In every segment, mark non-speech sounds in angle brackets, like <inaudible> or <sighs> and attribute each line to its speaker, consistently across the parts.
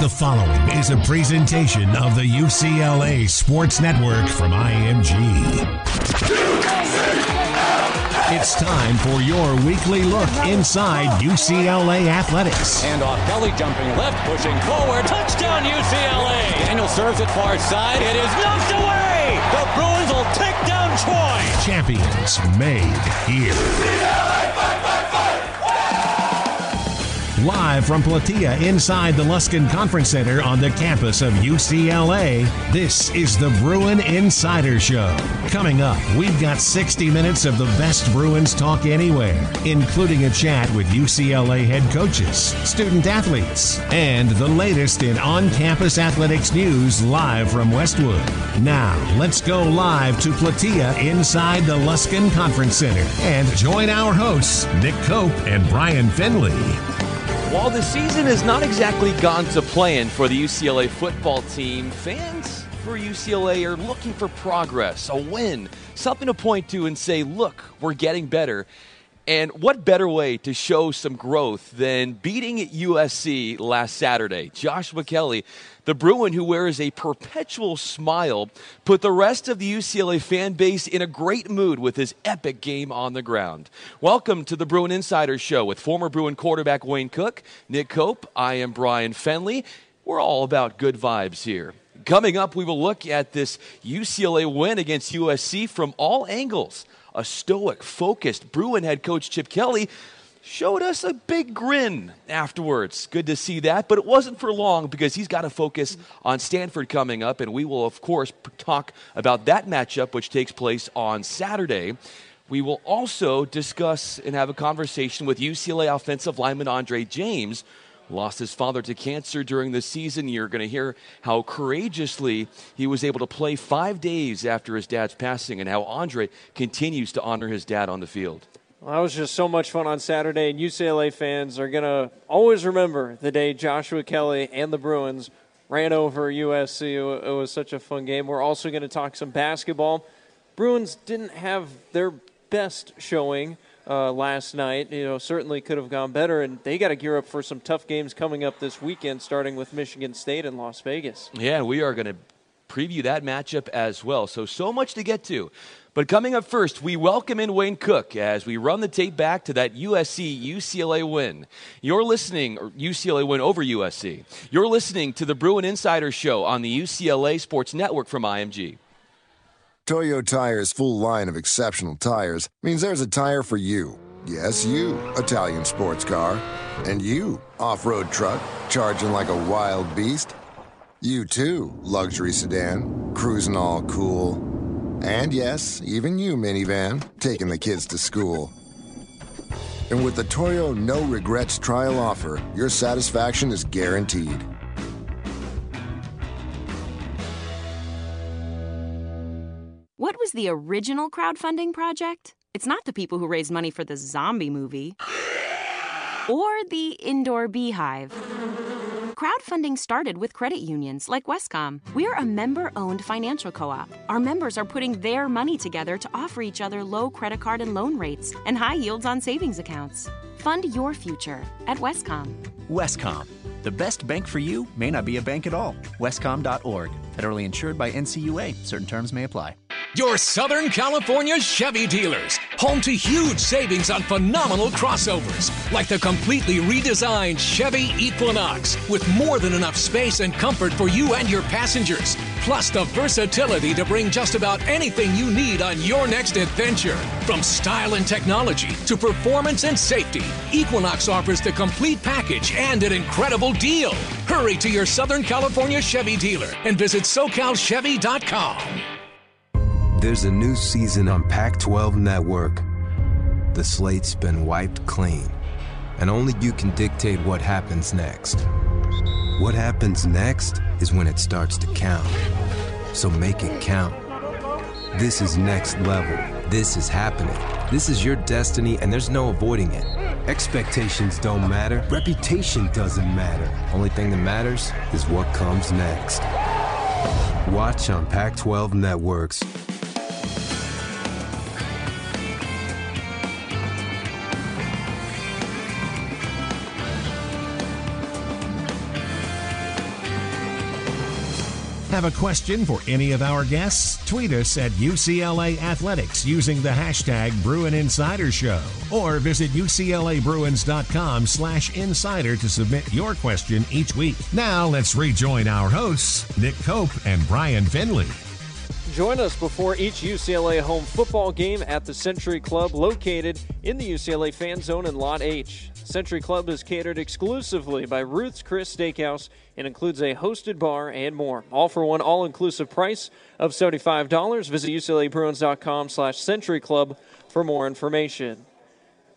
Speaker 1: The following is a presentation of the UCLA Sports Network from IMG. It's time for your weekly look inside UCLA athletics.
Speaker 2: And off Kelly, jumping left, pushing forward. Touchdown UCLA. Daniel serves it far side. It is knocked away. The Bruins will take down Troy.
Speaker 1: Champions made here. Live from Plateia inside the Luskin Conference Center on the campus of UCLA, this is the Bruin Insider Show. Coming up, we've got 60 minutes of the best Bruins talk anywhere, including a chat with UCLA head coaches, student athletes, and the latest in on campus athletics news live from Westwood. Now, let's go live to Plateia inside the Luskin Conference Center and join our hosts, Nick Cope and Brian Finley.
Speaker 3: While the season has not exactly gone to plan for the UCLA football team, fans for UCLA are looking for progress, a win, something to point to and say, look, we're getting better. And what better way to show some growth than beating USC last Saturday? Joshua Kelly, the Bruin who wears a perpetual smile, put the rest of the UCLA fan base in a great mood with his epic game on the ground. Welcome to the Bruin Insider Show with former Bruin quarterback Wayne Cook, Nick Cope. I am Brian Finley. We're all about good vibes here. Coming up, we will look at this UCLA win against USC from all angles a stoic, focused Bruin head coach Chip Kelly showed us a big grin afterwards. Good to see that, but it wasn't for long because he's got to focus on Stanford coming up, and we will, of course, talk about that matchup, which takes place on Saturday. We will also discuss and have a conversation with UCLA offensive lineman Andre James, lost his father to cancer during the season. You're going to hear how courageously he was able to play five days after his dad's passing and how Andre continues to honor his dad on the field.
Speaker 4: Well, that was just so much fun on Saturday, and UCLA fans are going to always remember the day Joshua Kelly and the Bruins ran over USC. It was such a fun game. We're also going to talk some basketball. Bruins didn't have their best showing uh, last night. You know, certainly could have gone better, and they got to gear up for some tough games coming up this weekend, starting with Michigan State and Las Vegas.
Speaker 3: Yeah, we are going to preview that matchup as well. So, so much to get to. But coming up first, we welcome in Wayne Cook as we run the tape back to that USC UCLA win. You're listening, UCLA win over USC. You're listening to the Bruin Insider Show on the UCLA Sports Network from IMG.
Speaker 5: Toyo Tire's full line of exceptional tires means there's a tire for you. Yes, you, Italian sports car. And you, off road truck, charging like a wild beast. You too, luxury sedan, cruising all cool. And yes, even you, minivan, taking the kids to school. And with the Toyo No Regrets trial offer, your satisfaction is guaranteed.
Speaker 6: Was the original crowdfunding project? It's not the people who raised money for the zombie movie <sighs> or the indoor beehive. Crowdfunding started with credit unions like Wescom. We're a member owned financial co op. Our members are putting their money together to offer each other low credit card and loan rates and high yields on savings accounts. Fund your future at Wescom.
Speaker 7: Wescom. The best bank for you may not be a bank at all. Wescom.org. Federally insured by NCUA. Certain terms may apply.
Speaker 8: Your Southern California Chevy dealers. Home to huge savings on phenomenal crossovers, like the completely redesigned Chevy Equinox, with more than enough space and comfort for you and your passengers, plus the versatility to bring just about anything you need on your next adventure. From style and technology to performance and safety, Equinox offers the complete package and an incredible deal. Hurry to your Southern California Chevy dealer and visit SoCalChevy.com.
Speaker 9: There's a new season on Pac 12 Network. The slate's been wiped clean, and only you can dictate what happens next. What happens next is when it starts to count. So make it count. This is next level. This is happening. This is your destiny, and there's no avoiding it. Expectations don't matter, reputation doesn't matter. Only thing that matters is what comes next. Watch on Pac 12 Networks.
Speaker 1: Have a question for any of our guests? Tweet us at UCLA Athletics using the hashtag Bruin Insider Show or visit UCLABruins.com slash insider to submit your question each week. Now let's rejoin our hosts, Nick Cope and Brian Finley.
Speaker 4: Join us before each UCLA home football game at the Century Club located in the UCLA Fan Zone in Lot H. Century Club is catered exclusively by Ruth's Chris Steakhouse and includes a hosted bar and more. All for one all-inclusive price of $75. Visit UCLABruins.com slash Century Club for more information.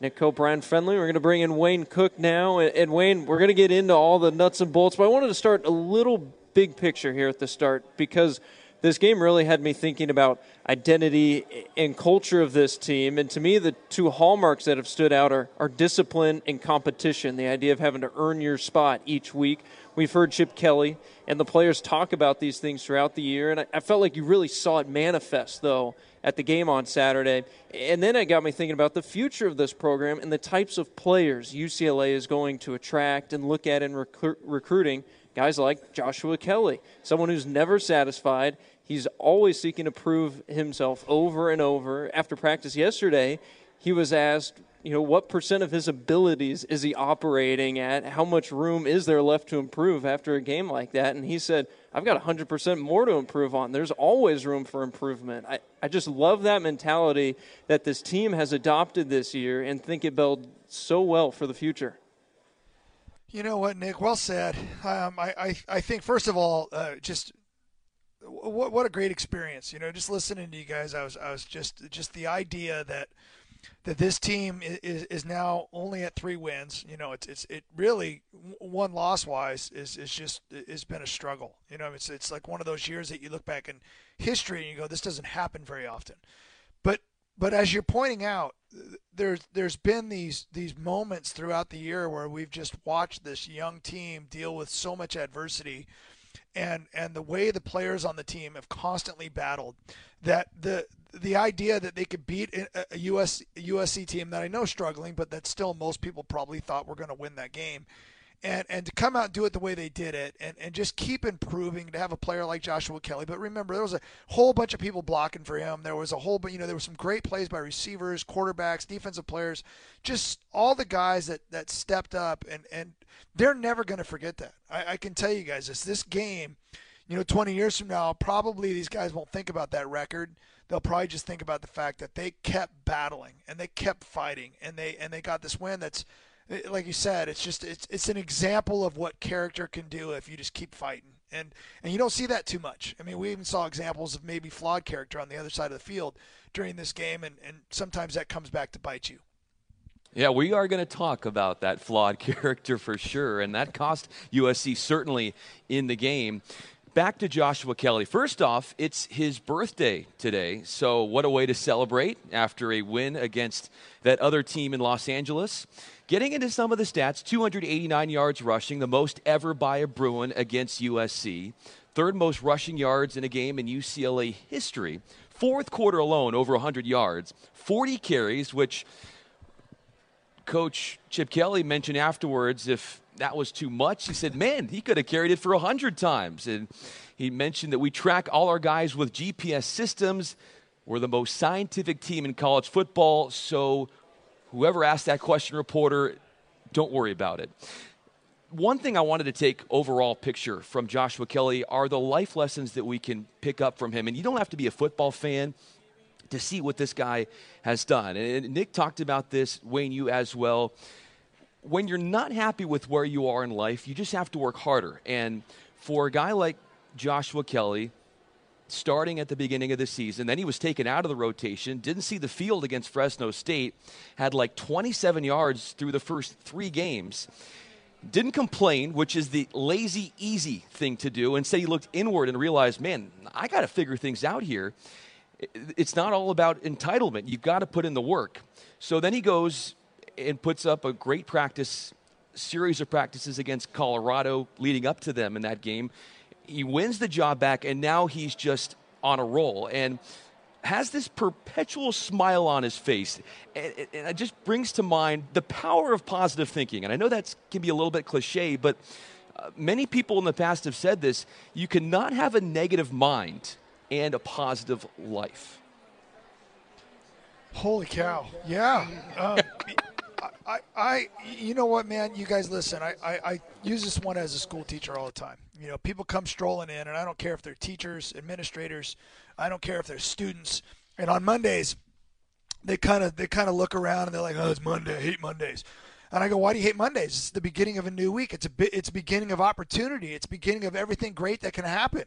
Speaker 4: Nick Cope, Brian Finley. We're going to bring in Wayne Cook now. And Wayne, we're going to get into all the nuts and bolts, but I wanted to start a little big picture here at the start because – this game really had me thinking about identity and culture of this team. And to me, the two hallmarks that have stood out are, are discipline and competition, the idea of having to earn your spot each week. We've heard Chip Kelly and the players talk about these things throughout the year, and I, I felt like you really saw it manifest, though, at the game on Saturday. And then it got me thinking about the future of this program and the types of players UCLA is going to attract and look at in recruiting guys like Joshua Kelly, someone who's never satisfied. He's always seeking to prove himself over and over. After practice yesterday, he was asked, you know, what percent of his abilities is he operating at? How much room is there left to improve after a game like that? And he said, I've got 100% more to improve on. There's always room for improvement. I, I just love that mentality that this team has adopted this year and think it builds so well for the future.
Speaker 10: You know what, Nick? Well said. Um, I, I, I think first of all, uh, just what what a great experience. You know, just listening to you guys, I was I was just just the idea that that this team is is now only at three wins. You know, it's it's it really one loss wise is is just has been a struggle. You know, it's it's like one of those years that you look back in history and you go, this doesn't happen very often. But but as you're pointing out, there's there's been these these moments throughout the year where we've just watched this young team deal with so much adversity and and the way the players on the team have constantly battled that the the idea that they could beat a US USC team that I know struggling but that still most people probably thought were going to win that game and and to come out and do it the way they did it and, and just keep improving to have a player like Joshua Kelly. But remember, there was a whole bunch of people blocking for him. There was a whole, but you know, there were some great plays by receivers, quarterbacks, defensive players, just all the guys that that stepped up, and and they're never going to forget that. I, I can tell you guys this. This game, you know, 20 years from now, probably these guys won't think about that record. They'll probably just think about the fact that they kept battling and they kept fighting and they and they got this win that's like you said, it's just it's it's an example of what character can do if you just keep fighting And and you don't see that too much. I mean, we even saw examples of maybe flawed character on the other side of the field during this game, and, and sometimes that comes back to bite you.
Speaker 3: Yeah, we are going to talk about that flawed <laughs> character for sure, and that cost USC certainly in the game. Back to Joshua Kelly. First off, it's his birthday today, so what a way to celebrate after a win against that other team in Los Angeles. Getting into some of the stats 289 yards rushing, the most ever by a Bruin against USC. Third most rushing yards in a game in UCLA history. Fourth quarter alone, over 100 yards. 40 carries, which Coach Chip Kelly mentioned afterwards if that was too much. He said, man, he could have carried it for 100 times. And he mentioned that we track all our guys with GPS systems. We're the most scientific team in college football, so whoever asked that question, reporter, don't worry about it. One thing I wanted to take overall picture from Joshua Kelly are the life lessons that we can pick up from him. And you don't have to be a football fan to see what this guy has done. And Nick talked about this, Wayne, you as well. When you're not happy with where you are in life, you just have to work harder. And for a guy like Joshua Kelly, starting at the beginning of the season. Then he was taken out of the rotation, didn't see the field against Fresno State, had like 27 yards through the first three games. Didn't complain, which is the lazy, easy thing to do. Instead, he looked inward and realized, man, I got to figure things out here. It's not all about entitlement. You've got to put in the work. So then he goes and puts up a great practice series of practices against Colorado leading up to them in that game he wins the job back, and now he's just on a roll. And has this perpetual smile on his face. And it just brings to mind the power of positive thinking. And I know that can be a little bit cliche, but uh, many people in the past have said this you cannot have a negative mind and a positive life.
Speaker 10: Holy cow. Yeah. Um, I, I, you know what, man? You guys listen. I, I, I use this one as a school teacher all the time. You know, people come strolling in, and I don't care if they're teachers, administrators, I don't care if they're students. And on Mondays, they kind of they kind of look around and they're like, "Oh, it's Monday. I hate Mondays." And I go, "Why do you hate Mondays? It's the beginning of a new week. It's a bit. It's beginning of opportunity. It's beginning of everything great that can happen."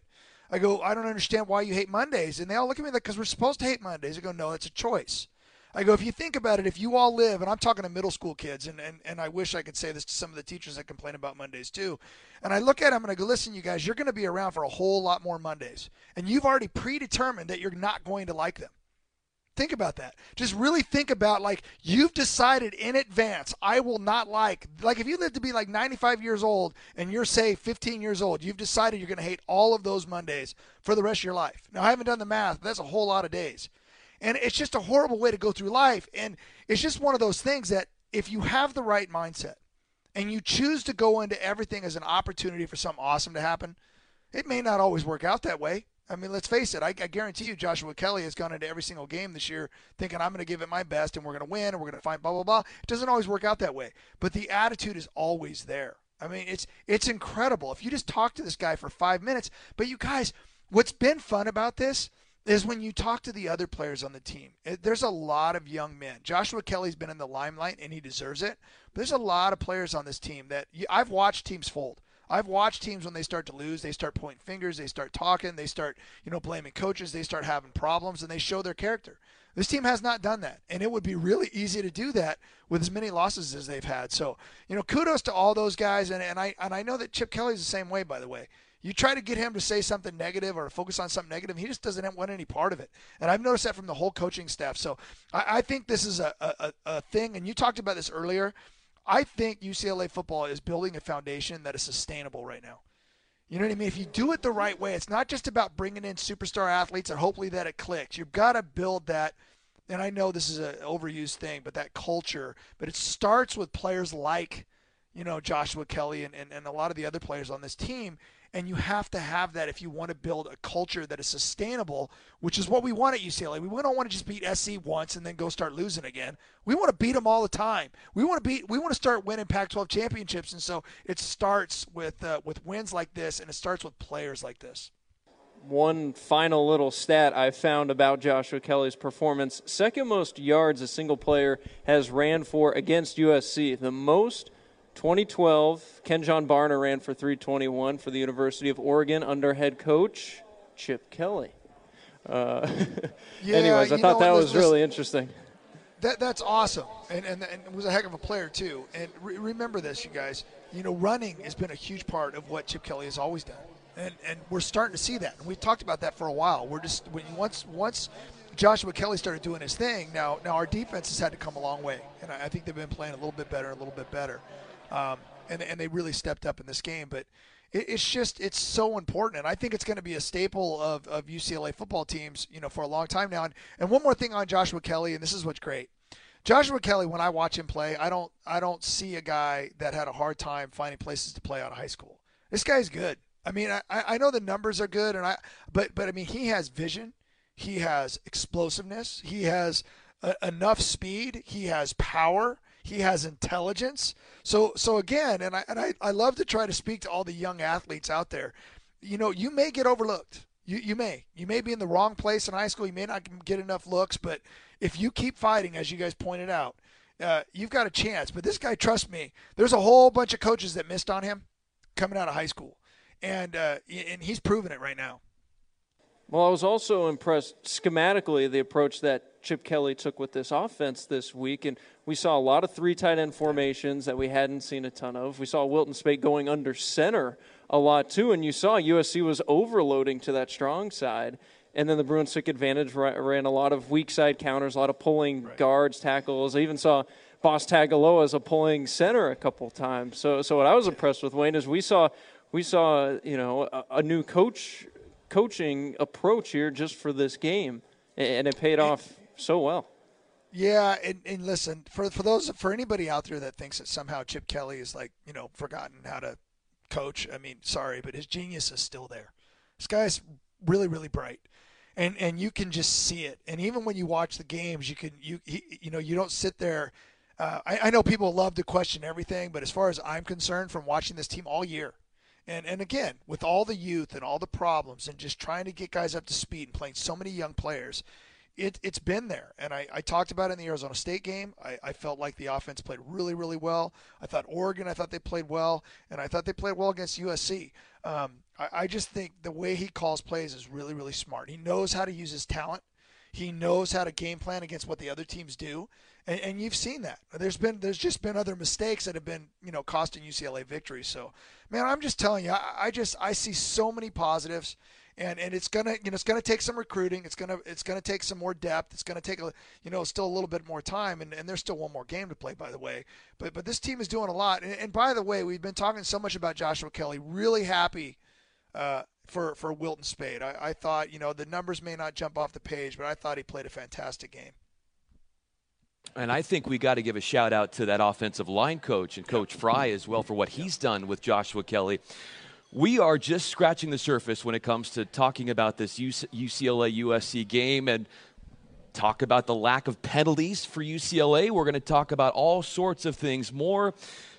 Speaker 10: I go, "I don't understand why you hate Mondays." And they all look at me like, "Because we're supposed to hate Mondays." I go, "No, it's a choice." I go, if you think about it, if you all live, and I'm talking to middle school kids, and, and, and I wish I could say this to some of the teachers that complain about Mondays too. And I look at them and I go, listen, you guys, you're going to be around for a whole lot more Mondays. And you've already predetermined that you're not going to like them. Think about that. Just really think about like you've decided in advance, I will not like, like if you live to be like 95 years old and you're, say, 15 years old, you've decided you're going to hate all of those Mondays for the rest of your life. Now, I haven't done the math, but that's a whole lot of days. And it's just a horrible way to go through life. And it's just one of those things that if you have the right mindset and you choose to go into everything as an opportunity for something awesome to happen, it may not always work out that way. I mean, let's face it. I, I, guarantee you, Joshua Kelly has gone into every single game this year thinking I'm going to give it my best and we're going to win and we're going to find blah blah blah. It doesn't always work out that way, but the attitude is always there. I mean, it's it's incredible. If you just talk to this guy for five minutes, but you guys, what's been fun about this is when you talk to the other players on the team. There's a lot of young men. Joshua Kelly's been in the limelight and he deserves it. But there's a lot of players on this team that you, I've watched teams fold. I've watched teams when they start to lose, they start pointing fingers, they start talking, they start, you know, blaming coaches, they start having problems and they show their character. This team has not done that, and it would be really easy to do that with as many losses as they've had. So, you know, kudos to all those guys, and, and I and I know that Chip Kelly's the same way, by the way. You try to get him to say something negative or focus on something negative, he just doesn't want any part of it. And I've noticed that from the whole coaching staff. So I, I think this is a, a, a thing, and you talked about this earlier. I think UCLA football is building a foundation that is sustainable right now. You know what I mean? If you do it the right way, it's not just about bringing in superstar athletes and hopefully that it clicks. You've got to build that. And I know this is an overused thing, but that culture. But it starts with players like, you know, Joshua Kelly and, and, and a lot of the other players on this team. And you have to have that if you want to build a culture that is sustainable, which is what we want at UCLA. We don't want to just beat SC once and then go start losing again. We want to beat them all the time. We want to beat. We want to start winning Pac-12 championships, and so it starts with uh, with wins like this, and it starts with players like this.
Speaker 4: One final little stat I found about Joshua Kelly's performance: second most yards a single player has ran for against USC. The most 2012, Kenjon Barner ran for 321 for the University of Oregon under head coach Chip Kelly. Uh, <laughs>
Speaker 10: Yeah,
Speaker 4: anyways, I thought
Speaker 10: know
Speaker 4: that was
Speaker 10: this-
Speaker 4: really interesting.
Speaker 10: That that's awesome, and, and and was a heck of a player too. And re- remember this, you guys. You know, running has been a huge part of what Chip Kelly has always done, and and we're starting to see that. And we've talked about that for a while. We're just when once once Joshua Kelly started doing his thing. Now now our defense has had to come a long way, and I, I think they've been playing a little bit better, a little bit better, um, and and they really stepped up in this game. But it, it's just it's so important, and I think it's going to be a staple of, of UCLA football teams, you know, for a long time now. And, and one more thing on Joshua Kelly, and this is what's great. Joshua Kelly, when I watch him play, I don't I don't see a guy that had a hard time finding places to play out of high school. This guy's good. I mean, I, I know the numbers are good, and I but but I mean he has vision, he has explosiveness, he has uh, enough speed, he has power, he has intelligence. So so again, and I and I, I love to try to speak to all the young athletes out there. You know, you may get overlooked. You, you may. You may be in the wrong place in high school. You may not get enough looks, but if you keep fighting, as you guys pointed out, uh, you've got a chance. But this guy, trust me, there's a whole bunch of coaches that missed on him coming out of high school, and uh, and he's proven it right now.
Speaker 4: Well, I was also impressed schematically the approach that Chip Kelly took with this offense this week, and we saw a lot of three tight end formations that we hadn't seen a ton of. We saw Wilton Speight going under center a lot too, and you saw USC was overloading to that strong side, and then the Bruins took advantage, ran a lot of weak side counters, a lot of pulling guards, tackles. I even saw Boss Tagaloa as a pulling center a couple times. So, so what I was impressed with Wayne is we saw we saw you know a, a new coach coaching approach here just for this game, and it paid off so well.
Speaker 10: Yeah, and, and listen for for those for anybody out there that thinks that somehow Chip Kelly is like you know forgotten how to coach. I mean, sorry, but his genius is still there. This guy's really really bright, and and you can just see it. And even when you watch the games, you can you he, you know you don't sit there. Uh, I, I know people love to question everything, but as far as I'm concerned, from watching this team all year, and and again with all the youth and all the problems and just trying to get guys up to speed and playing so many young players, it, it's been there. And I, I talked about it in the Arizona State game. I, I felt like the offense played really, really well. I thought Oregon, I thought they played well. And I thought they played well against USC. Um, I, I just think the way he calls plays is really, really smart. He knows how to use his talent. He knows how to game plan against what the other teams do, and, and you've seen that. There's been there's just been other mistakes that have been you know costing UCLA victories. So, man, I'm just telling you, I, I just I see so many positives and and it's gonna you know it's gonna take some recruiting. It's gonna it's gonna take some more depth. It's gonna take a you know still a little bit more time, and, and there's still one more game to play, by the way. But but this team is doing a lot. And, and by the way, we've been talking so much about Joshua Kelly. Really happy uh, for for Wilton Speight. I, I thought you know the numbers may not jump off the page, but I thought he played a fantastic game.
Speaker 3: And I think we got to give a shout out to that offensive line coach and Coach Frye as well for what he's done with Joshua Kelly. We are just scratching the surface when it comes to talking about this UCLA USC game and talk about the lack of penalties for UCLA. We're going to talk about all sorts of things, more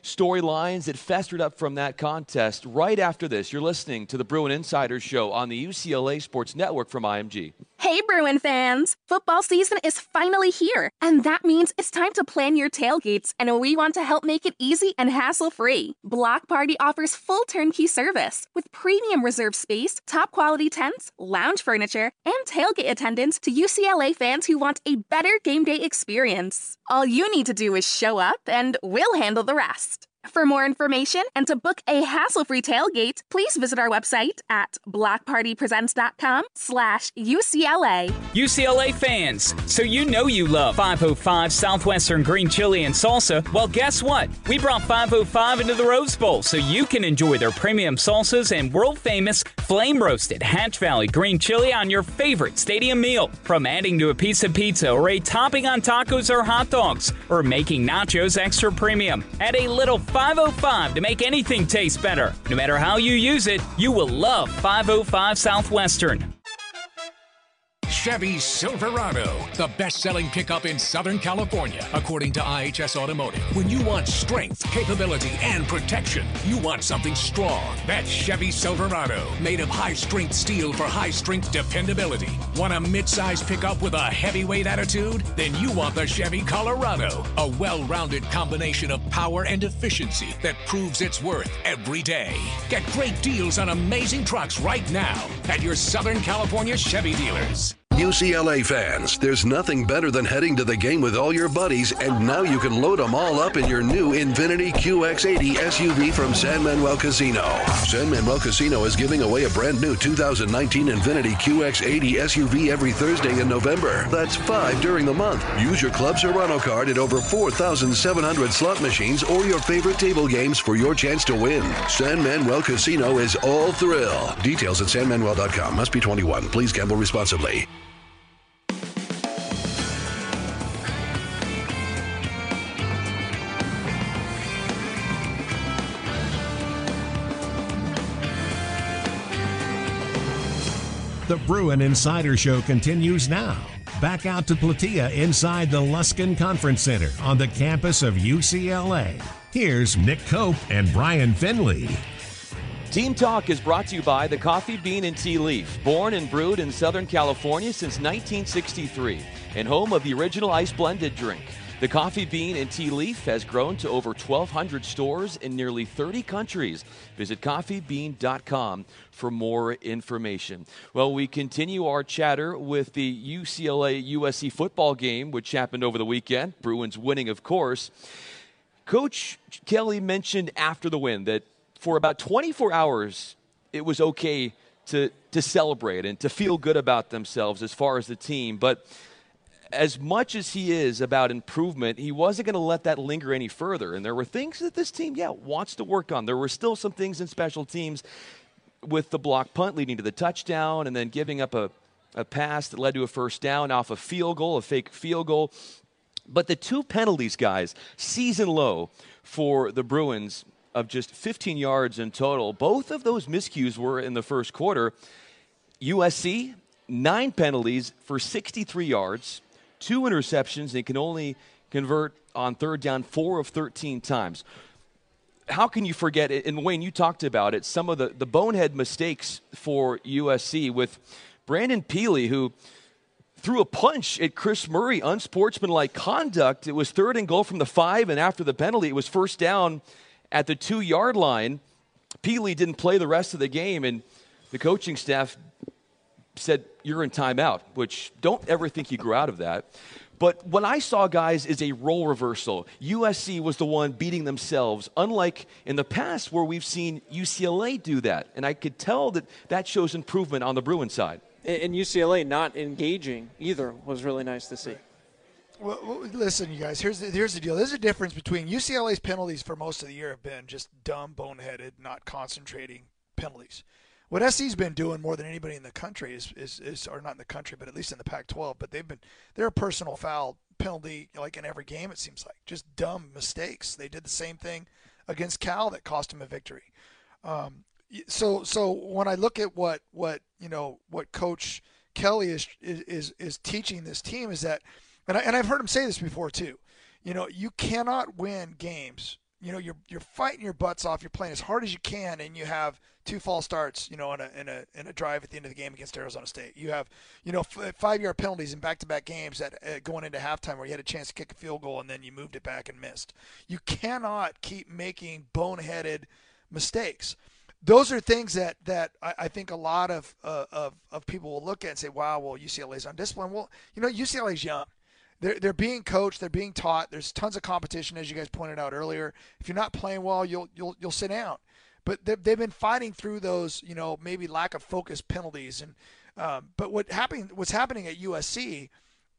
Speaker 3: storylines that festered up from that contest right after this. You're listening to the Bruin Insider Show on the UCLA Sports Network from IMG.
Speaker 11: Hey, Bruin fans! Football season is finally here, and that means it's time to plan your tailgates, and we want to help make it easy and hassle free. Block Party offers full turnkey service with premium reserved space, top quality tents, lounge furniture, and tailgate attendance to UCLA fans who want a better game day experience. All you need to do is show up, and we'll handle the rest. For more information and to book a hassle-free tailgate, please visit our website at blockpartypresents.com slash UCLA.
Speaker 12: UCLA fans, so you know you love 505 Southwestern Green Chili and Salsa. Well, guess what? We brought 505 into the Rose Bowl so you can enjoy their premium salsas and world-famous flame-roasted Hatch Valley Green Chili on your favorite stadium meal. From adding to a piece of pizza or a topping on tacos or hot dogs, or making nachos extra premium. Add a little 505 to make anything taste better. No matter how you use it, you will love 505 Southwestern.
Speaker 8: Chevy Silverado, the best selling pickup in Southern California, according to IHS Automotive. When you want strength, capability, and protection, you want something strong. That's Chevy Silverado, made of high strength steel for high strength dependability. Want a mid-size pickup with a heavyweight attitude? Then you want the Chevy Colorado, a well rounded combination of power and efficiency that proves its worth every day. Get great deals on amazing trucks right now at your Southern California Chevy dealers.
Speaker 13: UCLA fans, there's nothing better than heading to the game with all your buddies, and now you can load them all up in your new Infiniti QX80 SUV from San Manuel Casino. San Manuel Casino is giving away a brand new 2019 Infiniti QX80 SUV every Thursday in November. That's five during the month. Use your Club Serrano card at over 4,700 slot machines or your favorite table games for your chance to win. San Manuel Casino is all thrill. Details at sanmanuel.com. Must be 21. Please gamble responsibly.
Speaker 1: The Bruin Insider Show continues now. Back out to Plateia inside the Luskin Conference Center on the campus of UCLA. Here's Nick Cope and Brian Finley.
Speaker 3: Team Talk is brought to you by the Coffee Bean and Tea Leaf, born and brewed in Southern California since 1963, and home of the original ice blended drink. The Coffee Bean and Tea Leaf has grown to over 1,200 stores in nearly 30 countries. Visit coffeebean.com for more information. Well, we continue our chatter with the UCLA USC football game, which happened over the weekend. Bruins winning, of course. Coach Kelly mentioned after the win that for about 24 hours, it was okay to, to celebrate and to feel good about themselves as far as the team. But as much as he is about improvement, he wasn't going to let that linger any further. And there were things that this team, yeah, wants to work on. There were still some things in special teams with the block punt leading to the touchdown and then giving up a, a pass that led to a first down off a field goal, a fake field goal. But the two penalties, guys, season low for the Bruins of just 15 yards in total. Both of those miscues were in the first quarter. USC, nine penalties for 63 yards two interceptions. They can only convert on third down four of 13 times. How can you forget it? And Wayne, you talked about it. Some of the, the bonehead mistakes for USC with Brandon Pili, who threw a punch at Chris Murray, unsportsmanlike conduct. It was third and goal from the five, and after the penalty, it was first down at the two yard line. Pili didn't play the rest of the game, and the coaching staff said, You're in timeout, which don't ever think you grew out of that. But what I saw, guys, is a role reversal. USC was the one beating themselves, unlike in the past where we've seen UCLA do that. And I could tell that that shows improvement on the Bruin side.
Speaker 4: And UCLA not engaging either was really nice to see.
Speaker 10: Well, listen, you guys. Here's the, here's the deal. There's a difference between UCLA's penalties for most of the year have been just dumb, boneheaded, not concentrating penalties what SC's been doing more than anybody in the country is, is, is or not in the country, but at least in the Pac-12. But they've been they're a personal foul penalty like in every game. It seems like just dumb mistakes. They did the same thing against Cal that cost them a victory. Um, so so when I look at what what you know what Coach Kelly is is is teaching this team is that, and I, and I've heard him say this before too. You know, you cannot win games you know you're you're fighting your butts off. You're playing as hard as you can, and you have two false starts. You know, in a in a in a drive at the end of the game against Arizona State. You have you know f- five yard penalties in back to back games that uh, going into halftime where you had a chance to kick a field goal and then you moved it back and missed. You cannot keep making boneheaded mistakes. Those are things that that I, I think a lot of, uh, of of people will look at and say, "Wow, well UCLA's undisciplined." Well, you know UCLA's young they're, they're being coached, they're being taught. There's tons of competition, as you guys pointed out earlier. If you're not playing well, you'll you'll you'll sit down. But they've, they've been fighting through those, you know, maybe lack of focus penalties. And um, but what happening, what's happening at USC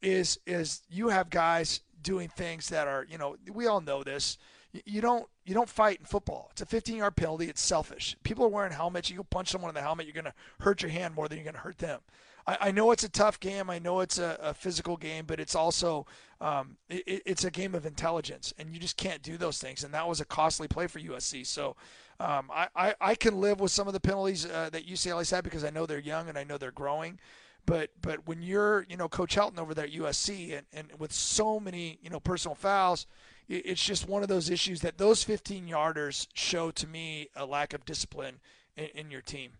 Speaker 10: is is you have guys doing things that are, you know, we all know this. You don't you don't fight in football. It's a 15 yard penalty. It's selfish. People are wearing helmets. You punch someone in the helmet, you're going to hurt your hand more than you're going to hurt them. I, I know it's a tough game. I know it's a, a physical game, but it's also um, it, it's a game of intelligence, and you just can't do those things. And that was a costly play for USC. So um, I, I, I, can live with some of the penalties uh, that UCLA's had because I know they're young and I know they're growing. But but when you're you know Coach Helton over there at USC and, and with so many you know personal fouls, it's just one of those issues that those 15 yarders show to me a lack of discipline in, in your team.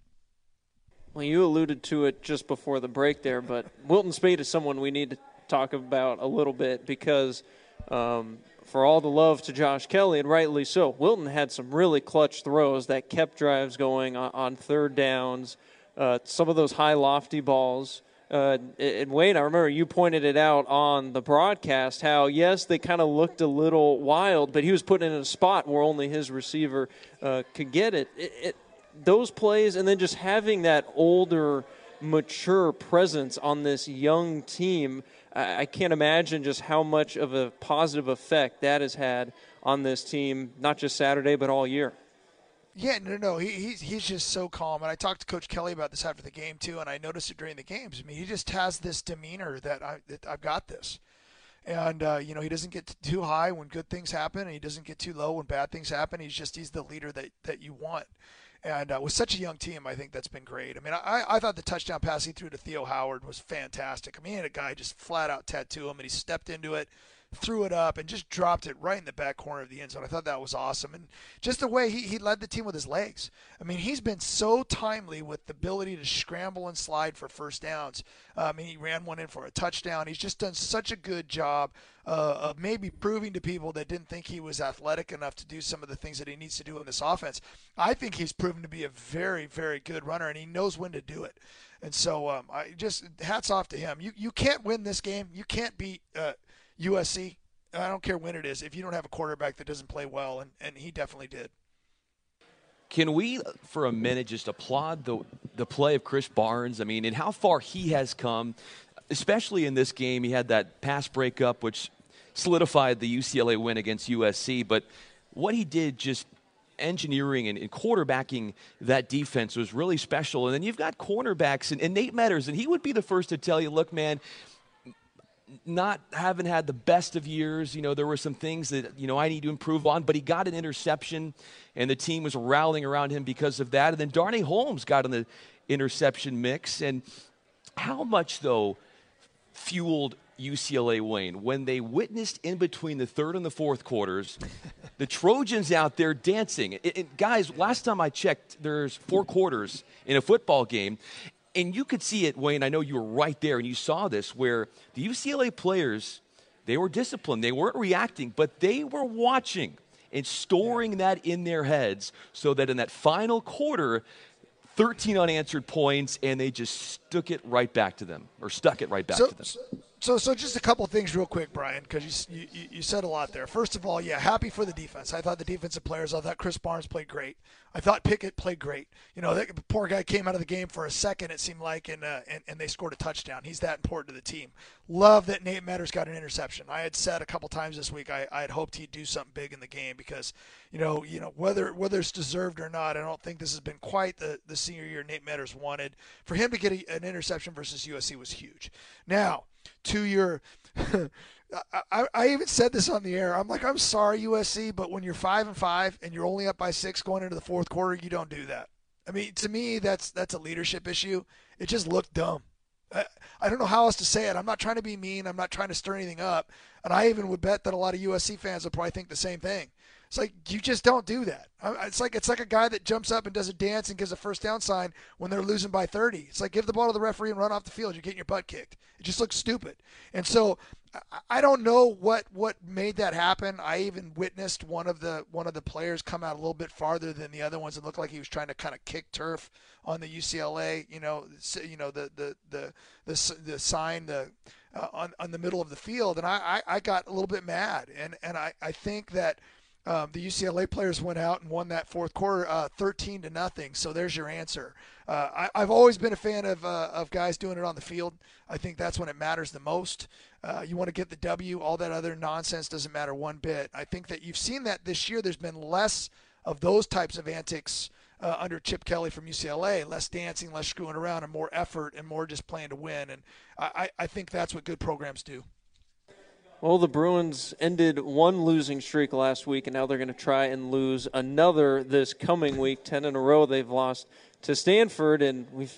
Speaker 4: Well, you alluded to it just before the break there, but <laughs> Wilton Speight is someone we need to talk about a little bit because um, for all the love to Josh Kelly, and rightly so, Wilton had some really clutch throws that kept drives going on, on third downs, uh, some of those high, lofty balls. Uh, and Wayne, I remember you pointed it out on the broadcast how, yes, they kind of looked a little wild, but he was put in a spot where only his receiver uh, could get it. It, it. Those plays, and then just having that older, mature presence on this young team I can't imagine just how much of a positive effect that has had on this team, not just Saturday, but all year.
Speaker 10: Yeah, no, no, he, he's he's just so calm. And I talked to Coach Kelly about this after the game too, and I noticed it during the games. I mean, he just has this demeanor that I that I've got this, and uh, you know he doesn't get too high when good things happen, and he doesn't get too low when bad things happen. He's just he's the leader that that you want. And uh, with such a young team, I think that's been great. I mean, I, I thought the touchdown pass he threw to Theo Howard was fantastic. I mean, he had a guy just flat out tattoo him, and he stepped into it, threw it up, and just dropped it right in the back corner of the end zone. I thought that was awesome. And just the way he, he led the team with his legs. I mean, he's been so timely with the ability to scramble and slide for first downs. Uh, I mean, he ran one in for a touchdown. He's just done such a good job uh, of maybe proving to people that didn't think he was athletic enough to do some of the things that he needs to do in this offense. I think he's proven to be a very, very good runner, and he knows when to do it. And so, um, I just hats off to him. You you can't win this game. You can't beat uh, USC. I don't care when it is if you don't have a quarterback that doesn't play well, and, and he definitely did.
Speaker 3: Can we, for a minute, just applaud the the play of Krys Barnes? I mean, and how far he has come especially in this game, he had that pass breakup, which solidified the UCLA win against USC. But what he did just engineering and, and, quarterbacking that defense was really special. And then you've got cornerbacks and, and Nate Meadors, and he would be the first to tell you, look, man, not having had the best of years. You know, there were some things that, you know, I need to improve on, but he got an interception and the team was rallying around him because of that. And then Darnay Holmes got in the interception mix. And how much, though, fueled UCLA Wayne when they witnessed in between the third and the fourth quarters <laughs> the Trojans out there dancing. It, it, guys, last time I checked, there's four quarters in a football game. And you could see it, Wayne. I know you were right there and you saw this where the UCLA players, they were disciplined. They weren't reacting, but they were watching and storing that in their heads so that in that final quarter, 13 unanswered points, and they just stuck it right back to them, or stuck it right back
Speaker 10: so,
Speaker 3: to them.
Speaker 10: So, so so just a couple things real quick, Brian, because you, you, you said a lot there. First of all, yeah, happy for the defense. I thought the defensive players, I thought Krys Barnes played great. I thought Pickett played great. You know, that poor guy came out of the game for a second, it seemed like, and, uh, and, and they scored a touchdown. He's that important to the team. Love that Nate Meadors got an interception. I had said a couple times this week I, I had hoped he'd do something big in the game because, you know, you know whether whether it's deserved or not, I don't think this has been quite the, the senior year Nate Meadors wanted. For him to get a, an interception versus USC was huge. Now, to your <laughs> I, I even said this on the air. I'm like, I'm sorry, USC, but when you're five and five and you're only up by six going into the fourth quarter, you don't do that. I mean, to me, that's that's a leadership issue. It just looked dumb. I, I don't know how else to say it. I'm not trying to be mean. I'm not trying to stir anything up. And I even would bet that a lot of USC fans would probably think the same thing. It's like you just don't do that. It's like it's like a guy that jumps up and does a dance and gives a first down sign when they're losing by 30. It's like give the ball to the referee and run off the field. You're getting your butt kicked. It just looks stupid. And so I don't know what what made that happen. I even witnessed one of the one of the players come out a little bit farther than the other ones. and looked like he was trying to kind of kick turf on the UCLA. You know, you know the the the the, the sign the uh, on on the middle of the field, and I, I I got a little bit mad, and and I I think that um, the UCLA players went out and won that fourth quarter, uh, 13 to nothing. So there's your answer. Uh, I, have always been a fan of uh, of guys doing it on the field. I think that's when it matters the most. Uh, you want to get the W. All that other nonsense doesn't matter one bit. I think that you've seen that this year. There's been less of those types of antics. Uh, under Chip Kelly from UCLA, less dancing, less screwing around, and more effort, and more just playing to win. And I, I think that's what good programs do.
Speaker 4: Well, the Bruins ended one losing streak last week, and now they're going to try and lose another this coming week. <laughs> Ten in a row they've lost to Stanford, and we've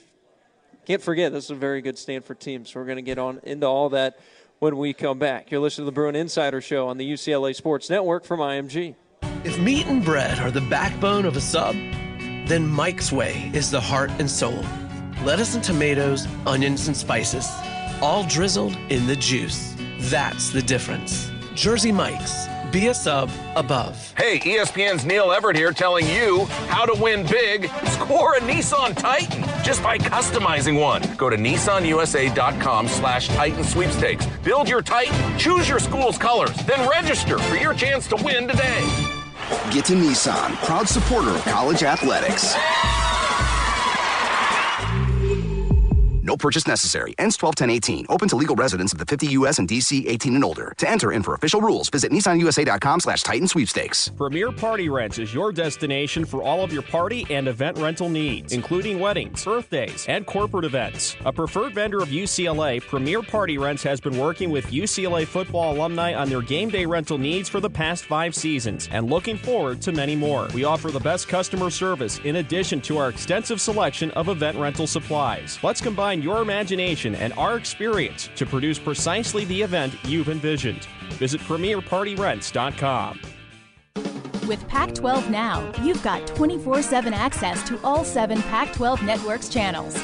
Speaker 4: can't forget this is a very good Stanford team. So we're going to get on into all that when we come back. You're listening to the Bruin Insider Show on the UCLA Sports Network from IMG.
Speaker 14: If meat and bread are the backbone of a sub, then Mike's Way is the heart and soul. Lettuce and tomatoes, onions and spices, all drizzled in the juice. That's the difference. Jersey Mike's. Be a sub above.
Speaker 15: Hey, ESPN's Neil Everett here telling you how to win big. Score a Nissan Titan just by customizing one. Go to nissanusa.com slash Titan sweepstakes. Build your Titan, choose your school's colors, then register for your chance to win today.
Speaker 16: Get to Nissan, proud supporter of college athletics. Purchase necessary. Ends 12-10-18. Open to legal residents of the 50 U.S. and D.C. 18 and older. To enter in for official rules, visit nissanusa.com slash Titan sweepstakes.
Speaker 17: Premier Party Rents is your destination for all of your party and event rental needs, including weddings, birthdays, and corporate events. A preferred vendor of UCLA, Premier Party Rents has been working with UCLA football alumni on their game day rental needs for the past five seasons and looking forward to many more. We offer the best customer service in addition to our extensive selection of event rental supplies. Let's combine your imagination and our experience to produce precisely the event you've envisioned. Visit PremierPartyRents.com.
Speaker 18: With Pac 12 Now, you've got 24 7 access to all seven Pac 12 Network's channels.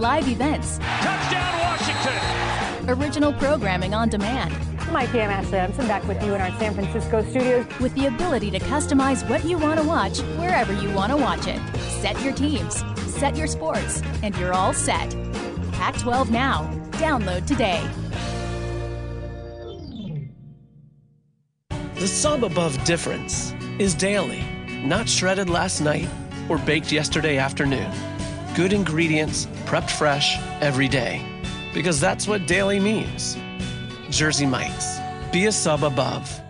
Speaker 18: Live events.
Speaker 19: Touchdown, Washington!
Speaker 18: Original programming on demand.
Speaker 20: Hi, I'm Ashley Adamson back with you in our San Francisco studios.
Speaker 18: With the ability to customize what you want to watch wherever you want to watch it. Set your teams, set your sports, and you're all set. Pac 12 Now. Download today.
Speaker 14: The sub above difference is daily, not shredded last night or baked yesterday afternoon. Good ingredients, prepped fresh every day. Because that's what daily means. Jersey Mike's. Be a sub above.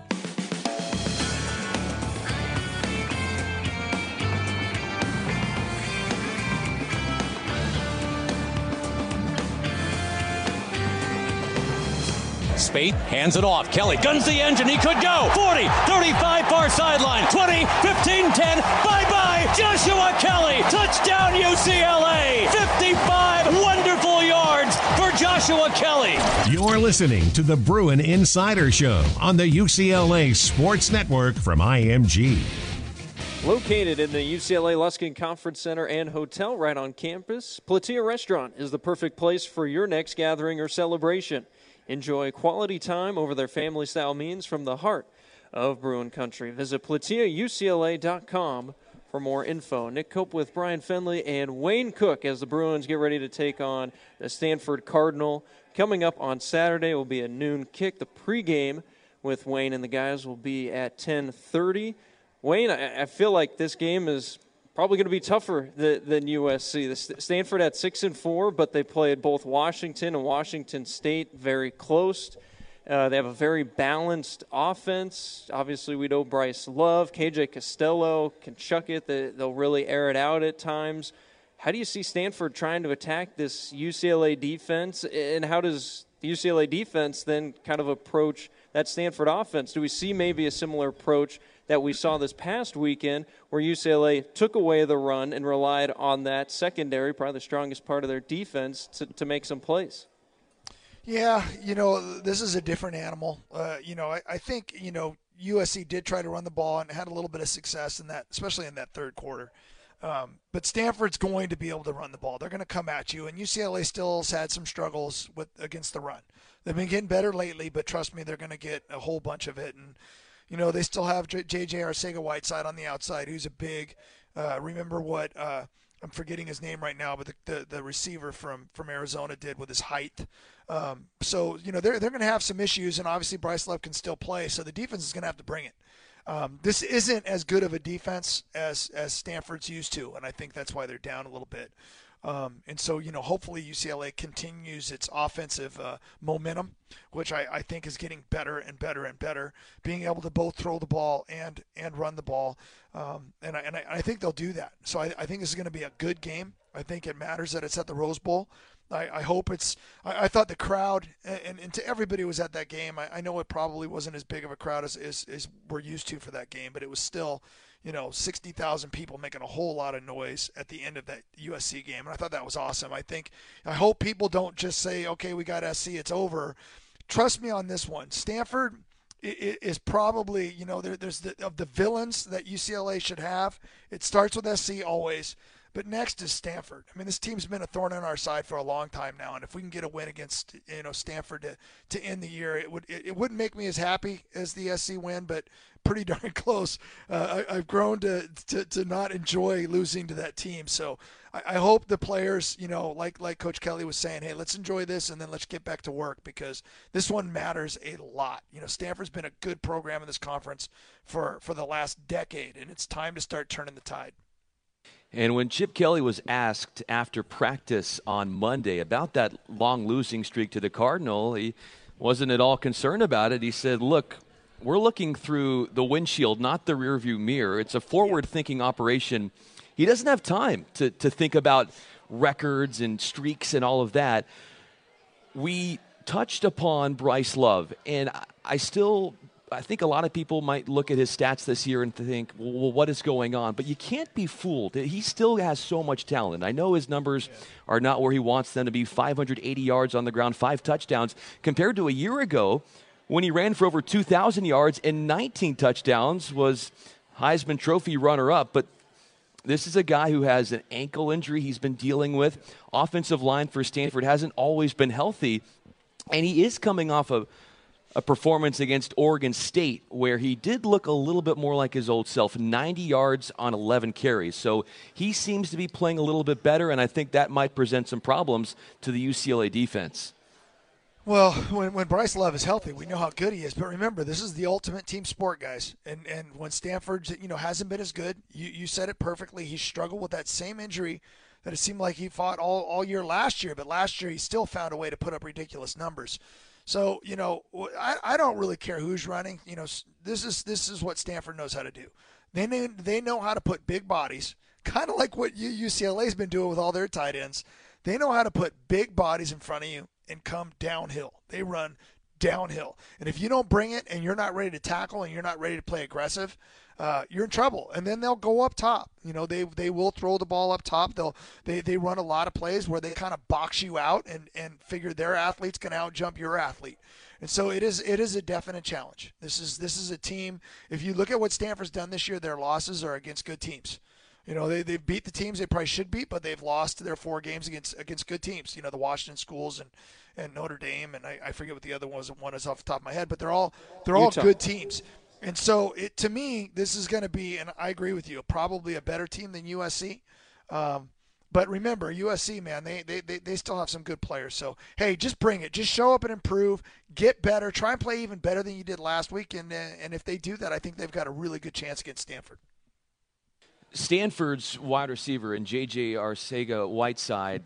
Speaker 2: Speight hands it off. Kelly guns the engine. He could go. 40, 35, far sideline. 20, 15, 10. Bye bye. Joshua Kelly. Touchdown UCLA. 55 wonderful yards for Joshua Kelly.
Speaker 1: You're listening to the Bruin Insider Show on the UCLA Sports Network from IMG.
Speaker 4: Located in the UCLA Luskin Conference Center and Hotel right on campus, Plateia Restaurant is the perfect place for your next gathering or celebration. Enjoy quality time over their family style means from the heart of Bruin Country. Visit PlateiaUCLA.com for more info. Nick Cope with Brian Finley and Wayne Cook as the Bruins get ready to take on the Stanford Cardinal. Coming up on Saturday will be a noon kick. The pregame with Wayne and the guys will be at 10:30. Wayne, I, I feel like this game is probably going to be tougher than, than USC. The Stanford at six and four, but they played both Washington and Washington State very close. Uh, they have a very balanced offense. Obviously, we know Bryce Love, KJ Costello can chuck it. They, they'll really air it out at times. How do you see Stanford trying to attack this UCLA defense, and how does the UCLA defense then kind of approach that Stanford offense? Do we see maybe a similar approach that we saw this past weekend where UCLA took away the run and relied on that secondary, probably the strongest part of their defense, to, to make some plays.
Speaker 10: Yeah, you know, this is a different animal. Uh, you know, I, I think, you know, USC did try to run the ball and had a little bit of success in that, especially in that third quarter. Um, but Stanford's going to be able to run the ball. They're going to come at you, and UCLA still has had some struggles with against the run. They've been getting better lately, but trust me, they're going to get a whole bunch of it. And you know, they still have J.J. Arcega-Whiteside on the outside, who's a big. Uh, remember what uh, I'm forgetting his name right now, but the, the, the receiver from from Arizona did with his height. Um, so you know they're they're going to have some issues, and obviously Bryce Love can still play, so the defense is going to have to bring it. Um, this isn't as good of a defense as as Stanford's used to, and I think that's why they're down a little bit. Um, and so, you know, hopefully UCLA continues its offensive uh, momentum, which I, I, think is getting better and better and better, being able to both throw the ball and and run the ball. Um, and, I, and I, I, think they'll do that. So I, I think this is going to be a good game. I think it matters that it's at the Rose Bowl. I, I hope it's. I, I, thought the crowd, and, and to everybody who was at that game, I, I know it probably wasn't as big of a crowd as, as, as we're used to for that game, but it was still you know, 60,000 people making a whole lot of noise at the end of that USC game. And I thought that was awesome. I think, I hope people don't just say, okay, we got SC, it's over. Trust me on this one. Stanford is probably, you know, there, there's the, of the villains that UCLA should have. It starts with SC always. But next is Stanford. I mean, this team's been a thorn in our side for a long time now, and if we can get a win against you know Stanford to, to end the year, it would it, it wouldn't make me as happy as the SC win, but <laughs> pretty darn close. Uh, I, have grown to, to to not enjoy losing to that team, so I, I hope the players, you know, like like Coach Kelly was saying, hey, let's enjoy this and then let's get back to work because this one matters a lot. You know, Stanford's been a good program in this conference for for the last decade, and it's time to start turning the tide.
Speaker 3: And when Chip Kelly was asked after practice on Monday about that long losing streak to the Cardinal, he wasn't at all concerned about it. He said, Look, we're looking through the windshield, not the rearview mirror. It's a forward thinking operation. He doesn't have time to, to think about records and streaks and all of that. We touched upon Bryce Love, and I still I think a lot of people might look at his stats this year and think, well, what is going on? But you can't be fooled. He still has so much talent. I know his numbers yeah. are not where he wants them to be 580 yards on the ground, five touchdowns, compared to a year ago when he ran for over 2,000 yards and 19 touchdowns, was Heisman Trophy runner up. But this is a guy who has an ankle injury he's been dealing with. Offensive line for Stanford hasn't always been healthy. And he is coming off a a performance against Oregon State where he did look a little bit more like his old self 90 yards on 11 carries. So he seems to be playing a little bit better, and I think that might present some problems to the UCLA defense.
Speaker 10: Well, when, when Bryce Love is healthy, we know how good he is. But remember, this is the ultimate team sport, guys. And and when Stanford, you know, hasn't been as good, you, you said it perfectly. He struggled with that same injury that it seemed like he fought all, all year last year. But last year, he still found a way to put up ridiculous numbers. So you know, I, I don't really care who's running. You know, this is this is what Stanford knows how to do. They know, they know how to put big bodies, kind of like what UCLA's been doing with all their tight ends. They know how to put big bodies in front of you and come downhill. They run downhill. And if you don't bring it and you're not ready to tackle and you're not ready to play aggressive, uh, you're in trouble. And then they'll go up top. You know, they they will throw the ball up top. They'll they, they run a lot of plays where they kind of box you out and, and figure their athlete's going to out jump your athlete. And so it is it is a definite challenge. This is this is a team. If you look at what Stanford's done this year, their losses are against good teams. You know, they, they've beat the teams they probably should beat, but they've lost their four games against against good teams. You know, the Washington schools and, and Notre Dame, and I, I forget what the other one was. One is off the top of my head, but they're all they're all good teams. And so, it, to me, this is going to be, and I agree with you, probably a better team than USC. Um, but remember, USC, man, they, they, they, they still have some good players. So, hey, just bring it. Just show up and improve. Get better. Try and play even better than you did last week. And, uh, and if they do that, I think they've got a really good chance against Stanford.
Speaker 3: Stanford's wide receiver and J.J. Arcega Whiteside,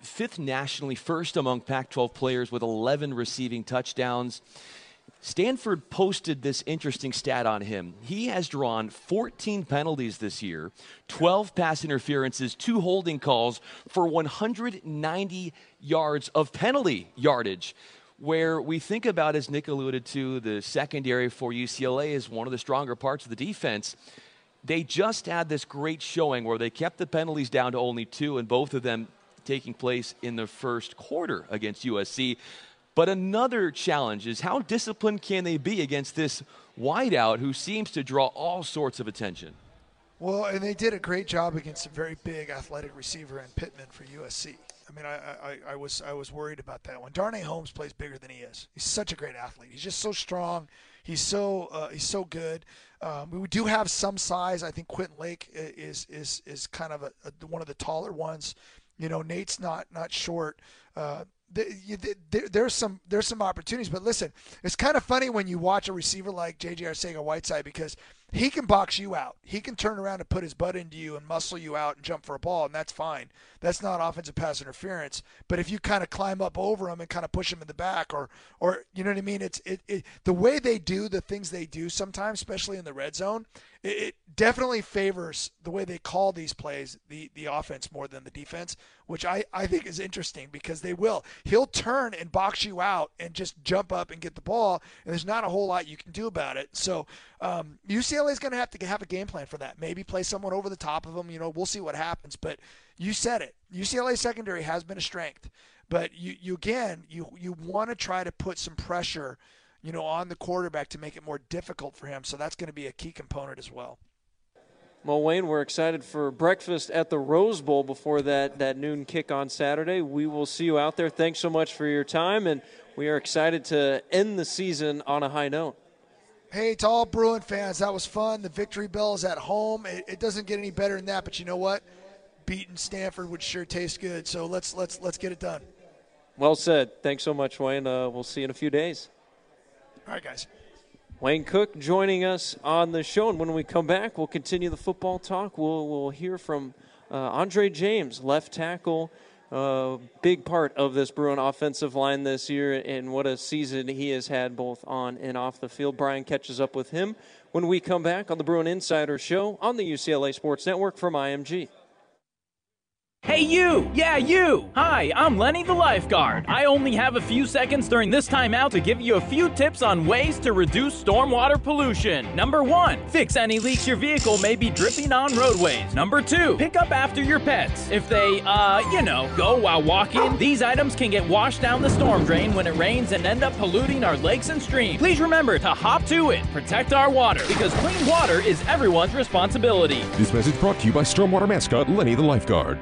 Speaker 3: fifth nationally, first among Pac 12 players with 11 receiving touchdowns. Stanford posted this interesting stat on him. He has drawn 14 penalties this year, 12 pass interferences, two holding calls for 190 yards of penalty yardage. Where we think about, as Nick alluded to, the secondary for UCLA is one of the stronger parts of the defense. They just had this great showing where they kept the penalties down to only two, and both of them taking place in the first quarter against USC. But another challenge is how disciplined can they be against this wideout who seems to draw all sorts of attention?
Speaker 10: Well, and they did a great job against a very big athletic receiver in Pittman for USC. I mean, I, I, I was I was worried about that one. Darnay Holmes plays bigger than he is. He's such a great athlete. He's just so strong. He's so uh, he's so good. Um, we do have some size. I think Quentin Lake is is is kind of a, a, one of the taller ones. You know, Nate's not not short. Uh, there's some there's some opportunities, but listen, it's kind of funny when you watch a receiver like J.J. Arcega-Whiteside because he can box you out. He can turn around and put his butt into you and muscle you out and jump for a ball, and that's fine. That's not offensive pass interference. But if you kind of climb up over him and kind of push him in the back, or or you know what I mean, it's it, it the way they do the things they do sometimes, especially in the red zone, it, it definitely favors the way they call these plays the the offense more than the defense, which I I think is interesting because they will. He'll turn and box you out and just jump up and get the ball, and there's not a whole lot you can do about it. So um, UCLA UCLA is going to have to have a game plan for that. Maybe play someone over the top of them. You know, we'll see what happens. But you said it. UCLA secondary has been a strength, but you, you again, you you want to try to put some pressure, you know, on the quarterback to make it more difficult for him. So that's going to be a key component as well.
Speaker 4: Well, Wayne, we're excited for breakfast at the Rose Bowl before that, that noon kick on Saturday. We will see you out there. Thanks so much for your time, and we are excited to end the season on a high note.
Speaker 10: Hey, to all Bruin fans, that was fun. The victory bell is at home. It, it doesn't get any better than that, but you know what? Beating Stanford would sure taste good. So let's let's let's get it done.
Speaker 4: Well said. Thanks so much, Wayne. Uh, we'll see you in a few days.
Speaker 10: All right, guys.
Speaker 4: Wayne Cook joining us on the show, and when we come back, we'll continue the football talk. We'll we'll hear from uh, Andre James, left tackle, uh, big part of this Bruin offensive line this year, and what a season he has had both on and off the field. Brian catches up with him when we come back on the Bruin Insider Show on the UCLA Sports Network from IMG.
Speaker 21: Hey, you! Yeah, you! Hi, I'm Lenny the lifeguard. I only have a few seconds during this timeout to give you a few tips on ways to reduce stormwater pollution. Number one, fix any leaks your vehicle may be dripping on roadways. Number two, pick up after your pets. If they, uh, you know, go while walking, these items can get washed down the storm drain when it rains and end up polluting our lakes and streams. Please remember to hop to it, protect our water, because clean water is everyone's responsibility.
Speaker 22: This message brought to you by Stormwater mascot Lenny the lifeguard.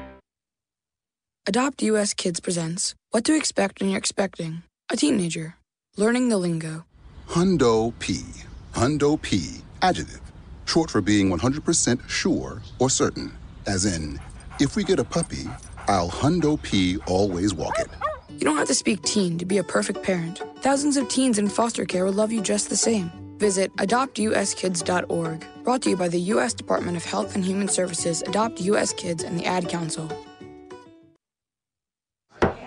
Speaker 23: Adopt US Kids presents What to Expect When You're Expecting a Teenager. Learning the lingo.
Speaker 24: Hundo P. Hundo P. Adjective. Short for being 100% sure or certain. As in, if we get a puppy, I'll Hundo P always walk it.
Speaker 23: You don't have to speak teen to be a perfect parent. Thousands of teens in foster care will love you just the same. Visit adoptuskids.org. Brought to you by the U.S. Department of Health and Human Services, Adopt U.S. Kids, and the Ad Council.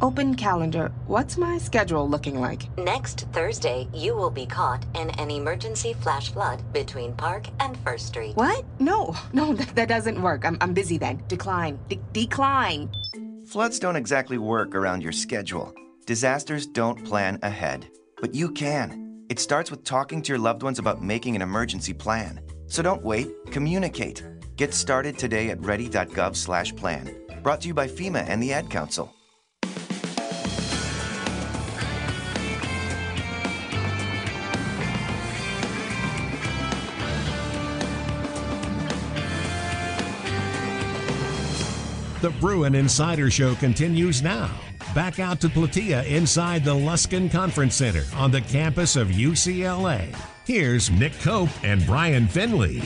Speaker 25: Open calendar. What's my schedule looking like?
Speaker 26: Next Thursday, you will be caught in an emergency flash flood between Park and First Street.
Speaker 25: What? No, <laughs> no, that, that doesn't work. I'm, I'm busy then. Decline. De- decline.
Speaker 27: Floods don't exactly work around your schedule. Disasters don't plan ahead. But you can. It starts with talking to your loved ones about making an emergency plan. So don't wait, communicate. Get started today at ready.gov/plan. Brought to you by FEMA and the Ad Council.
Speaker 1: The Bruin Insider Show continues now. Back out to Plateia inside the Luskin Conference Center on the campus of UCLA. Here's Nick Cope and Brian Finley.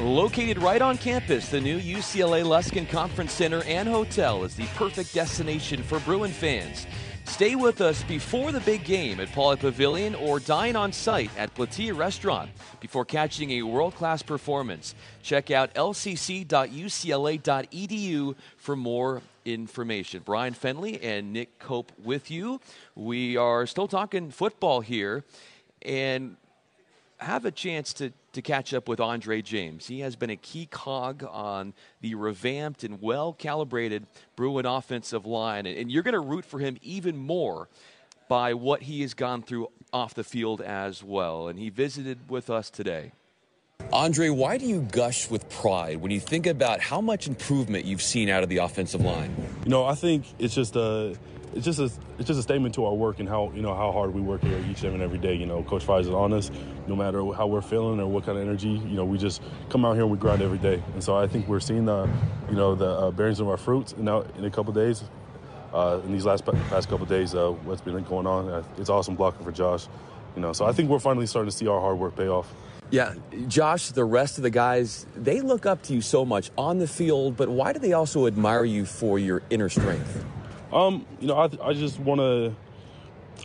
Speaker 3: Located right on campus, the new UCLA Luskin Conference Center and Hotel is the perfect destination for Bruin fans. Stay with us before the big game at Pauley Pavilion or dine on site at Plateia Restaurant before catching a world class performance. Check out lcc.ucla.edu for more information. Brian Finley and Nick Cope with you. We are still talking football here and have a chance to to catch up with Andre James. He has been a key cog on the revamped and well calibrated Bruin offensive line, and you're going to root for him even more by what he has gone through off the field as well. And he visited with us today. Andre, why do you gush with pride when you think about how much improvement you've seen out of the offensive line?
Speaker 28: You know, I think it's just a it's just a it's just a statement to our work and how you know how hard we work here each and every day. You know, Coach Frye is on us, no matter how we're feeling or what kind of energy. You know, we just come out here and we grind every day. And so I think we're seeing the you know the uh, bearings of our fruits now in a couple days. Uh, in these last past couple days, uh, what's been going on? Uh, it's awesome blocking for Josh. You know, so I think we're finally starting to see our hard work pay off.
Speaker 3: Yeah, Josh, the rest of the guys, they look up to you so much on the field, but why do they also admire you for your inner strength?
Speaker 28: Um, you know, I, I just want to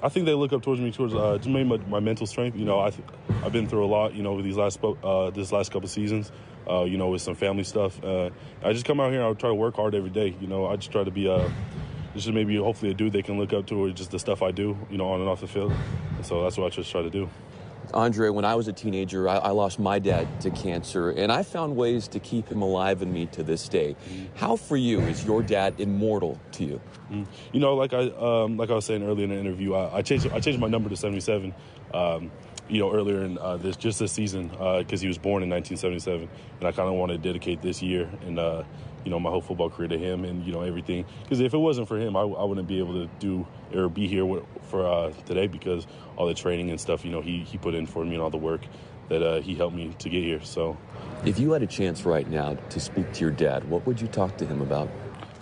Speaker 28: I think they look up towards me towards uh, just maybe my, my, mental strength. You know, I th- I've been through a lot. You know, these last uh, this last couple seasons. Uh, you know, with some family stuff. Uh, I just come out here. And I try to work hard every day. You know, I just try to be uh, just maybe hopefully a dude they can look up to, or just the stuff I do. You know, on and off the field. And so that's what I just try to do.
Speaker 3: Andre, when I was a teenager, I, I, lost my dad to cancer, and I found ways to keep him alive in me to this day. How, for you, is your dad immortal to you?
Speaker 28: Mm. You know, like I um, like I was saying earlier in the interview, I, I changed I changed my number to 77. Um, you know, earlier in uh, this just this season because uh, he was born in 1977, and I kind of want to dedicate this year and uh, you know my whole football career to him and you know everything. Because if it wasn't for him, I, I, wouldn't be able to do or be here for uh, today because all the training and stuff you know he he put in for me and all the work that uh, he helped me to get here. So,
Speaker 3: if you had a chance right now to speak to your dad, what would you talk to him about?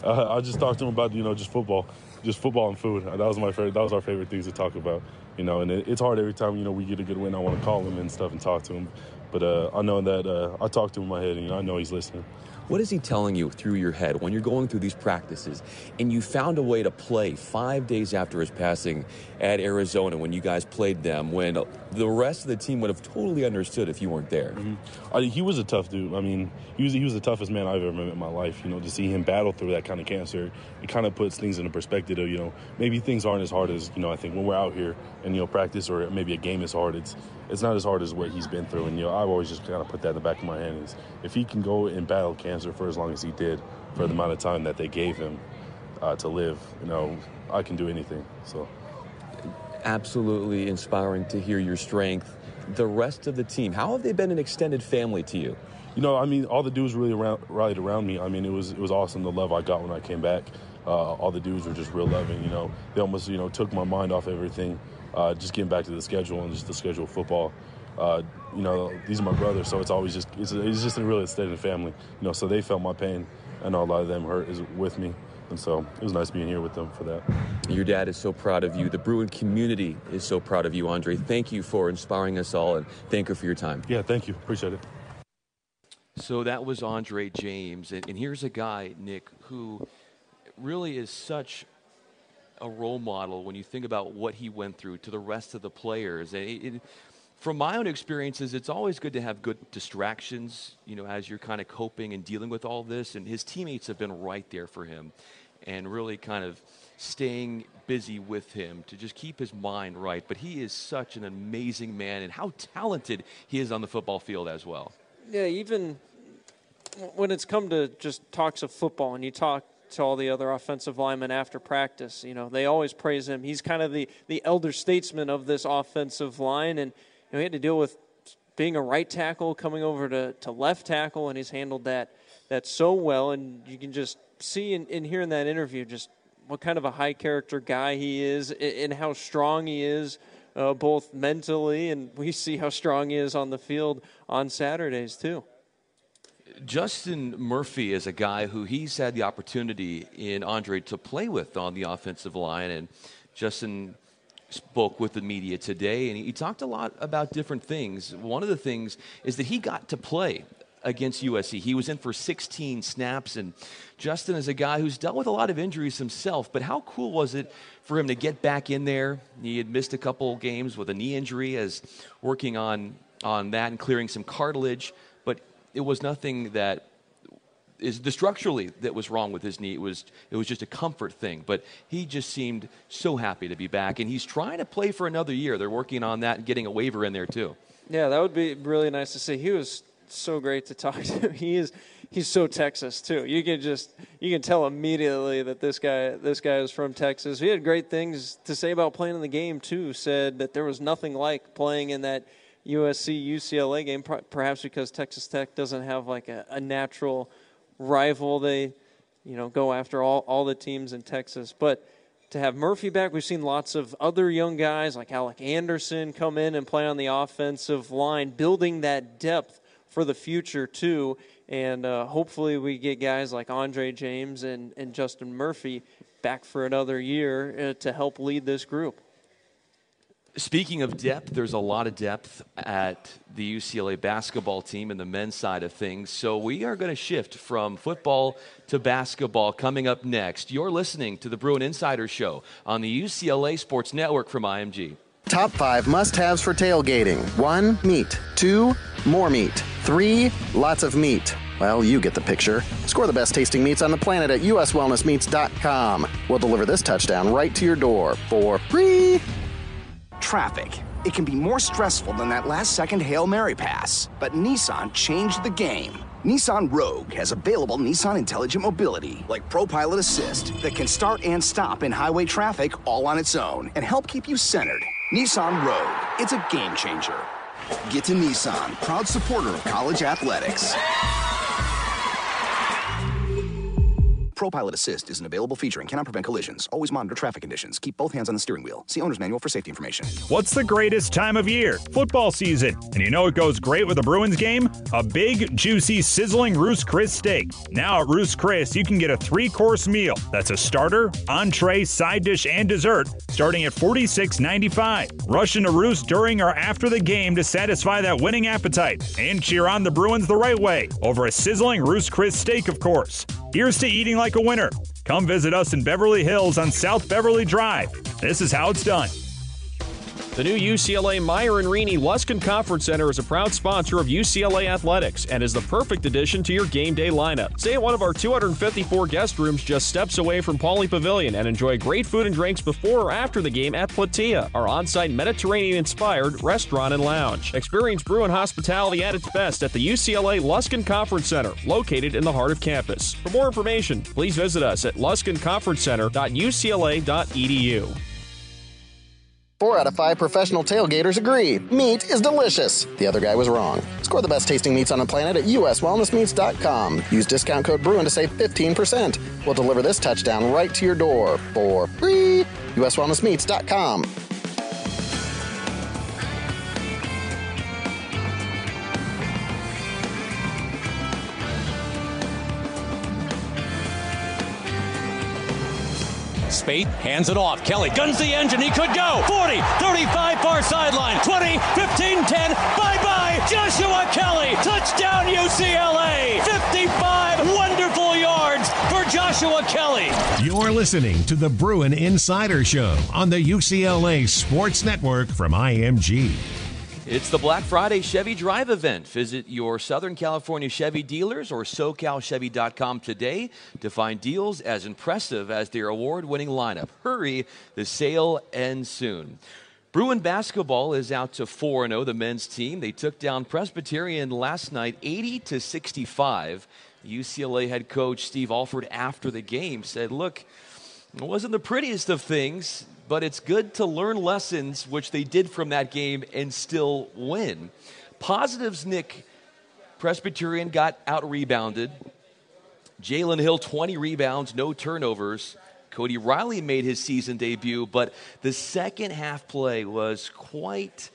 Speaker 28: Uh, I just talked to him about you know just football, just football and food. That was my favorite. That was our favorite things to talk about. You know, and it, it's hard every time you know we get a good win. I want to call him and stuff and talk to him, but uh, I know that uh, I talk to him in my head, and you know, I know he's listening.
Speaker 3: What is he telling you through your head when you're going through these practices and you found a way to play five days after his passing at Arizona when you guys played them when the rest of the team would have totally understood if you weren't there?
Speaker 28: Mm-hmm. I, he was a tough dude. I mean, he was, he was the toughest man I've ever met in my life. You know, to see him battle through that kind of cancer, it kind of puts things into perspective of, you know, maybe things aren't as hard as, you know, I think when we're out here and, you know, practice or maybe a game is hard, it's, it's not as hard as what he's been through. And, you know, I've always just kind of put that in the back of my head is if he can go and battle cancer for as long as he did, for the amount of time that they gave him uh, to live, you know, I can do anything. So.
Speaker 3: Absolutely inspiring to hear your strength. The rest of the team, how have they been an extended family to you?
Speaker 28: You know, I mean, all the dudes really around, rallied around me. I mean, it was it was awesome the love I got when I came back. Uh, all the dudes were just real loving. You know, they almost you know took my mind off everything uh, just getting back to the schedule and just the schedule of football. Uh, you know, these are my brothers, so it's always just it's, it's just a really extended family. You know, so they felt my pain. I know a lot of them hurt is with me, and so it was nice being here with them for that.
Speaker 3: Your dad is so proud of you. The Bruin community is so proud of you, Andre. Thank you for inspiring us all, and thank you for your time.
Speaker 28: Yeah, thank you. Appreciate it.
Speaker 3: So that was Andre James, and, and here's a guy, Nick, who really is such a role model when you think about what he went through to the rest of the players. It, it, from my own experiences, it's always good to have good distractions, you know, as you're kind of coping and dealing with all this. And his teammates have been right there for him and really kind of staying busy with him to just keep his mind right. But he is such an amazing man and how talented he is on the football field as well.
Speaker 4: Yeah, even when it's come to just talks of football and you talk to all the other offensive linemen after practice. You know, they always praise him. He's kind of the, the elder statesman of this offensive line, and you know, he had to deal with being a right tackle, coming over to, to left tackle, and he's handled that that so well. And you can just see in here in that interview just what kind of a high character guy he is and how strong he is. Uh, both mentally, and we see how strong he is on the field on Saturdays, too.
Speaker 3: Justin Murphy is a guy who he's had the opportunity in Andre to play with on the offensive line, and Justin spoke with the media today, and he talked a lot about different things. One of the things is that he got to play against USC. He was in for 16 snaps, and Justin is a guy who's dealt with a lot of injuries himself. But how cool was it for him to get back in there? He had missed a couple games with a knee injury, as working on on that and clearing some cartilage it was nothing that is the structurally that was wrong with his knee. It was it was just a comfort thing. But he just seemed so happy to be back, and he's trying to play for another year. They're working on that and getting a waiver in there too.
Speaker 4: Yeah, that would be really nice to see. He was so great to talk <laughs> to. He is he's so Texas too. You can just you can tell immediately that this guy this guy is from Texas. He had great things to say about playing in the game too. Said that there was nothing like playing in that USC UCLA game, perhaps because Texas Tech doesn't have like a, a natural rival. They, you know, go after all, all the teams in Texas. But to have Murphy back, we've seen lots of other young guys like Alec Anderson come in and play on the offensive line, building that depth for the future too. And uh, hopefully we get guys like Andre James and, and Justin Murphy back for another year uh, to help lead this group.
Speaker 3: Speaking of depth, there's a lot of depth at the UCLA basketball team and the men's side of things. So we are going to shift from football to basketball coming up next. You're listening to the Bruin Insider Show on the UCLA Sports Network from IMG.
Speaker 29: Top five must haves for tailgating one, meat. Two, more meat. Three, lots of meat. Well, you get the picture. Score the best tasting meats on the planet at uswellnessmeats.com. We'll deliver this touchdown right to your door for free.
Speaker 30: Traffic. It can be more stressful than that last second Hail Mary pass. But Nissan changed the game. Nissan Rogue has available Nissan Intelligent Mobility, like ProPilot Assist, that can start and stop in highway traffic all on its own and help keep you centered. Nissan Rogue. It's a game changer. Get to Nissan, proud supporter of college athletics. ProPilot Assist is an available feature and cannot prevent collisions. Always monitor traffic conditions. Keep both hands on the steering wheel. See owner's manual for safety information.
Speaker 31: What's the greatest time of year? Football season. And you know it goes great with a Bruins game? A big, juicy, sizzling Ruth's Chris steak. Now at Ruth's Chris, you can get a three course meal. That's a starter, entree, side dish, and dessert, starting at $46.95. Rush into Ruth's during or after the game to satisfy that winning appetite and cheer on the Bruins the right way over a sizzling Ruth's Chris steak, of course. Here's to eating like a winner. Come visit us in Beverly Hills on South Beverly Drive. This is how it's done.
Speaker 32: The new UCLA Meyer and Renee Luskin Conference Center is a proud sponsor of UCLA Athletics and is the perfect addition to your game day lineup. Stay at one of our 254 guest rooms just steps away from Pauley Pavilion and enjoy great food and drinks before or after the game at Plateia, our on-site Mediterranean-inspired restaurant and lounge. Experience Bruin hospitality at its best at the UCLA Luskin Conference Center, located in the heart of campus. For more information, please visit us at luskinconferencecenter.ucla.edu.
Speaker 29: Four out of five professional tailgaters agree. Meat is delicious. The other guy was wrong. Score the best tasting meats on the planet at uswellnessmeats.com. Use discount code Bruin to save 15%. We'll deliver this touchdown right to your door for free. uswellnessmeats.com.
Speaker 2: Hands it off. Kelly guns the engine. He could go 40, 35 far sideline, 20, 15, 10. Bye bye, Joshua Kelly. Touchdown UCLA. 55 wonderful yards for Joshua Kelly.
Speaker 1: You're listening to the Bruin Insider Show on the UCLA Sports Network from IMG.
Speaker 3: It's the Black Friday Chevy Drive event. Visit your Southern California Chevy dealers or SoCalChevy.com today to find deals as impressive as their award winning lineup. Hurry, the sale ends soon. Bruin basketball is out to 4 0, the men's team. They took down Presbyterian last night 80 to 65. UCLA head coach Steve Alford after the game said, Look, it wasn't the prettiest of things, but it's good to learn lessons, which they did from that game and still win. Positives, Nick, Presbyterian got out rebounded. Jalen Hill, 20 rebounds, no turnovers. Cody Riley made his season debut, but the second half play was quite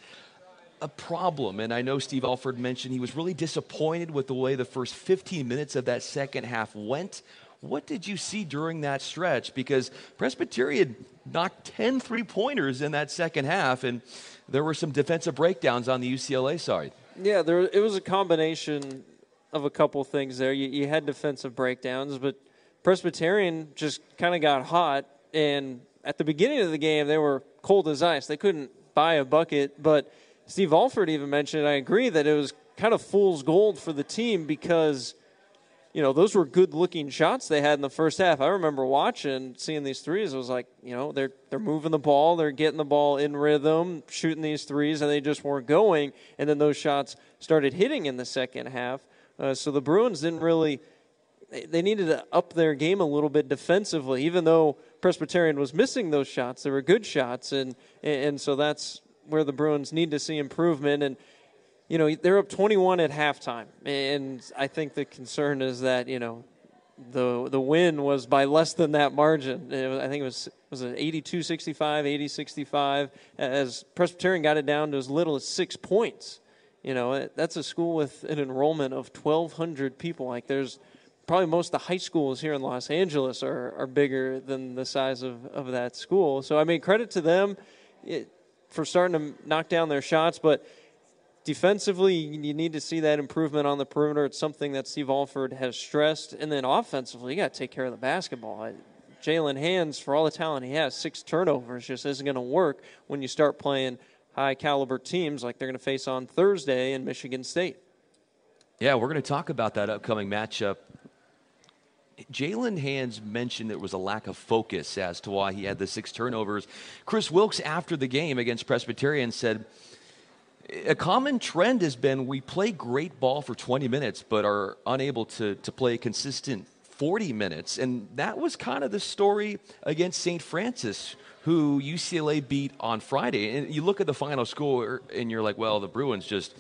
Speaker 3: a problem. And I know Steve Alford mentioned he was really disappointed with the way the first 15 minutes of that second half went. What did you see during that stretch? Because Presbyterian knocked 10 three pointers in that second half, and there were some defensive breakdowns on the UCLA side.
Speaker 4: Yeah, there it was a combination of a couple things there. You, you had defensive breakdowns, but Presbyterian just kind of got hot, and at the beginning of the game, they were cold as ice. They couldn't buy a bucket, but Steve Alford even mentioned, I agree, that it was kind of fool's gold for the team because – you know, those were good looking shots they had in the first half. I remember watching, seeing these threes. It was like, you know, they're they're moving the ball, they're getting the ball in rhythm, shooting these threes, and they just weren't going. And then those shots started hitting in the second half. Uh, so the Bruins didn't really. They needed to up their game a little bit defensively, even though Presbyterian was missing those shots. They were good shots, and and so that's where the Bruins need to see improvement. And you know, they're up 21 at halftime. And I think the concern is that, you know, the the win was by less than that margin. Was, I think it was was it 82-65, 80-65 as Presbyterian got it down to as little as 6 points. You know, that's a school with an enrollment of 1200 people. Like there's probably most of the high schools here in Los Angeles are, are bigger than the size of, of that school. So I mean credit to them. For starting to knock down their shots, but defensively, you need to see that improvement on the perimeter. It's something that Steve Alford has stressed. And then offensively, you got to take care of the basketball. Jaylen Hands, for all the talent he has, six turnovers just isn't going to work when you start playing high caliber teams like they're going to face on Thursday in Michigan State.
Speaker 3: Yeah, we're going to talk about that upcoming matchup. Jaylen Hands mentioned there was a lack of focus as to why he had the six turnovers. Kris Wilkes, after the game against Presbyterian, said, a common trend has been we play great ball for 20 minutes, but are unable to, to play consistent 40 minutes. And that was kind of the story against St. Francis, who UCLA beat on Friday. And you look at the final score and you're like, well, the Bruins just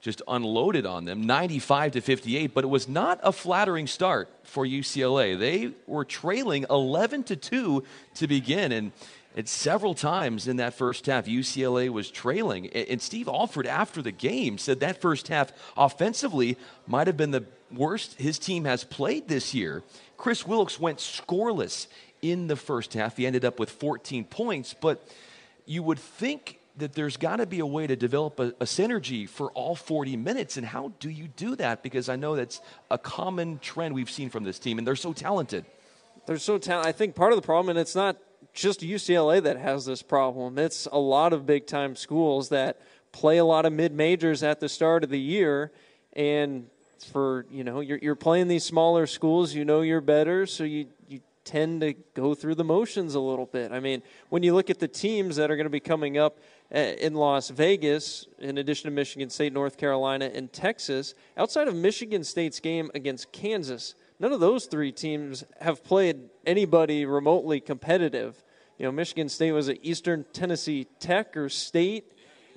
Speaker 3: just unloaded on them 95 to 58 but it was not a flattering start for UCLA they were trailing 11 to 2 to begin and it's several times in that first half, UCLA was trailing. And Steve Alford, after the game, said that first half offensively might have been the worst his team has played this year. Kris Wilkes went scoreless in the first half. He ended up with 14 points, but you would think that there's got to be a way to develop a, a, synergy for all 40 minutes. And how do you do that? Because I know that's a common trend we've seen from this team, and they're so talented.
Speaker 4: They're so talented. I think part of the problem, and it's not just UCLA that has this problem. It's a lot of big time schools that play a lot of mid majors at the start of the year, and for you know you're, you're playing these smaller schools, you know you're better, so you you tend to go through the motions a little bit. I mean, when you look at the teams that are going to be coming up eh, in Las Vegas, in addition to Michigan State, North Carolina, and Texas, outside of Michigan State's game against Kansas none of those three teams have played anybody remotely competitive. You know, Michigan State was at Eastern Tennessee Tech or State.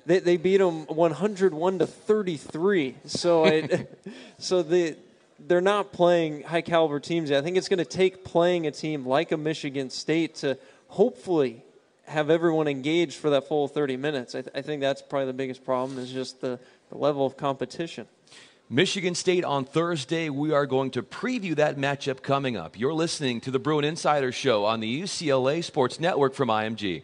Speaker 4: They, they beat them 101 to 33. So it, <laughs> so the they're not playing high caliber teams. I think it's going to take playing a team like a Michigan State to hopefully have everyone engaged for that full 30 minutes. I, th- I think that's probably the biggest problem is just the, the level of competition.
Speaker 3: Michigan State on Thursday. We are going to preview that matchup coming up. You're listening to the Bruin Insider Show on the UCLA Sports Network from IMG.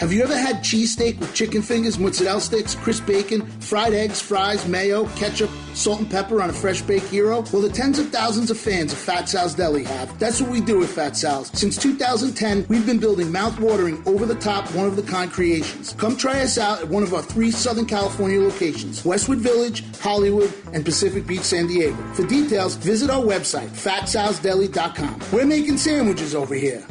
Speaker 33: Have you ever had cheesesteak with chicken fingers, mozzarella sticks, crisp bacon, fried eggs, fries, mayo, ketchup, salt and pepper on a fresh baked hero? Well, the tens of thousands of fans of Fat Sal's Deli have. That's what we do at Fat Sal's. Since 2010, we've been building mouth-watering, over-the-top, one-of-the-kind creations. Come try us out at one of our three Southern California locations, Westwood Village, Hollywood, and Pacific Beach, San Diego. For details, visit our website, fatsalsdeli.com. We're making sandwiches over here.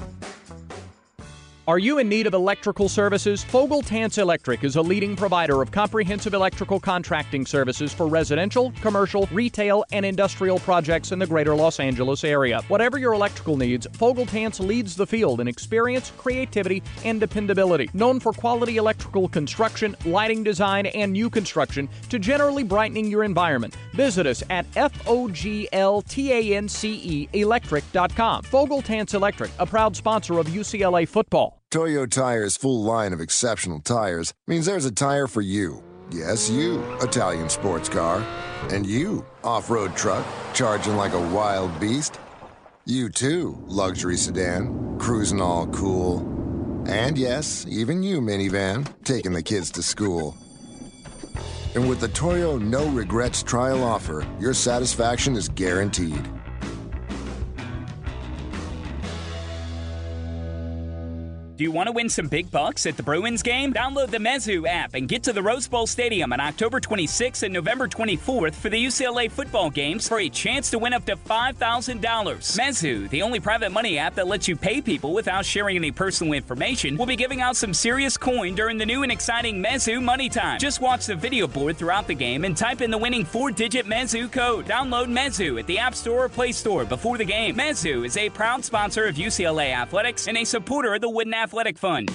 Speaker 21: Are you in need of electrical services? Fogel Tance Electric is a leading provider of comprehensive electrical contracting services for residential, commercial, retail, and industrial projects in the greater Los Angeles area. Whatever your electrical needs, Fogel Tance leads the field in experience, creativity, and dependability. Known for quality electrical construction, lighting design, and new construction to generally brightening your environment. Visit us at fogltance electric.com. Fogel Tance Electric, a proud sponsor of UCLA football.
Speaker 34: Toyo Tire's full line of exceptional tires means there's a tire for you. Yes, you, Italian sports car. And you, off road truck, charging like a wild beast. You too, luxury sedan, cruising all cool. And yes, even you, minivan, taking the kids to school. And with the Toyo No Regrets trial offer, your satisfaction is guaranteed.
Speaker 35: Do you want to win some big bucks at the Bruins game? Download the Mezu app and get to the Rose Bowl Stadium on October 26th and November 24th for the UCLA football games for a chance to win up to $5,000. Mezu, the only private money app that lets you pay people without sharing any personal information, will be giving out some serious coin during the new and exciting Mezu Money Time. Just watch the video board throughout the game and type in the winning four-digit Mezu code. Download Mezu at the App Store or Play Store before the game. Mezu is a proud sponsor of UCLA Athletics and a supporter of the Wooden Athletic Athletic Fund.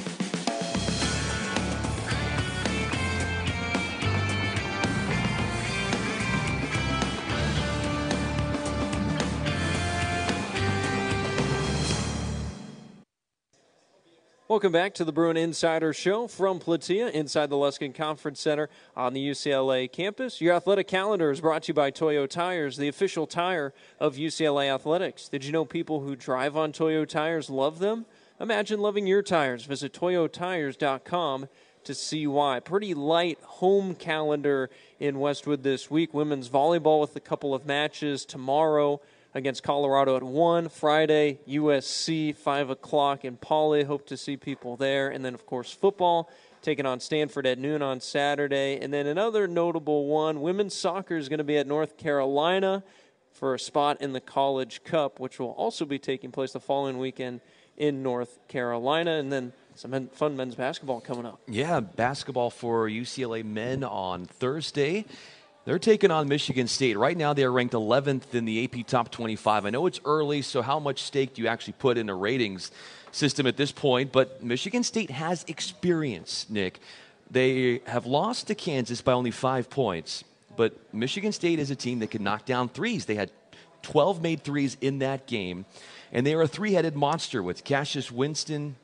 Speaker 4: Welcome back to the Bruin Insider Show from Plateia inside the Luskin Conference Center on the UCLA campus. Your athletic calendar is brought to you by Toyo Tires, the official tire of UCLA athletics. Did you know people who drive on Toyo Tires love them? Imagine loving your tires. Visit toyotires.com to see why. Pretty light home calendar in Westwood this week. Women's volleyball with a couple of matches tomorrow against Colorado at 1. Friday, USC, 5 o'clock in Pauley. Hope to see people there. And then, of course, football taking on Stanford at noon on Saturday. And then another notable one women's soccer is going to be at North Carolina for a spot in the College Cup, which will also be taking place the following weekend in North Carolina. And then some fun men's basketball coming up.
Speaker 3: Yeah, basketball for UCLA men on Thursday. They're taking on Michigan State. Right now, they are ranked 11th in the AP Top 25. I know it's early, so how much stake do you actually put in the ratings system at this point? But Michigan State has experience, Nick. They have lost to Kansas by only five points, but Michigan State is a team that can knock down threes. They had 12 made threes in that game, and they are a three headed monster with Cassius Winston,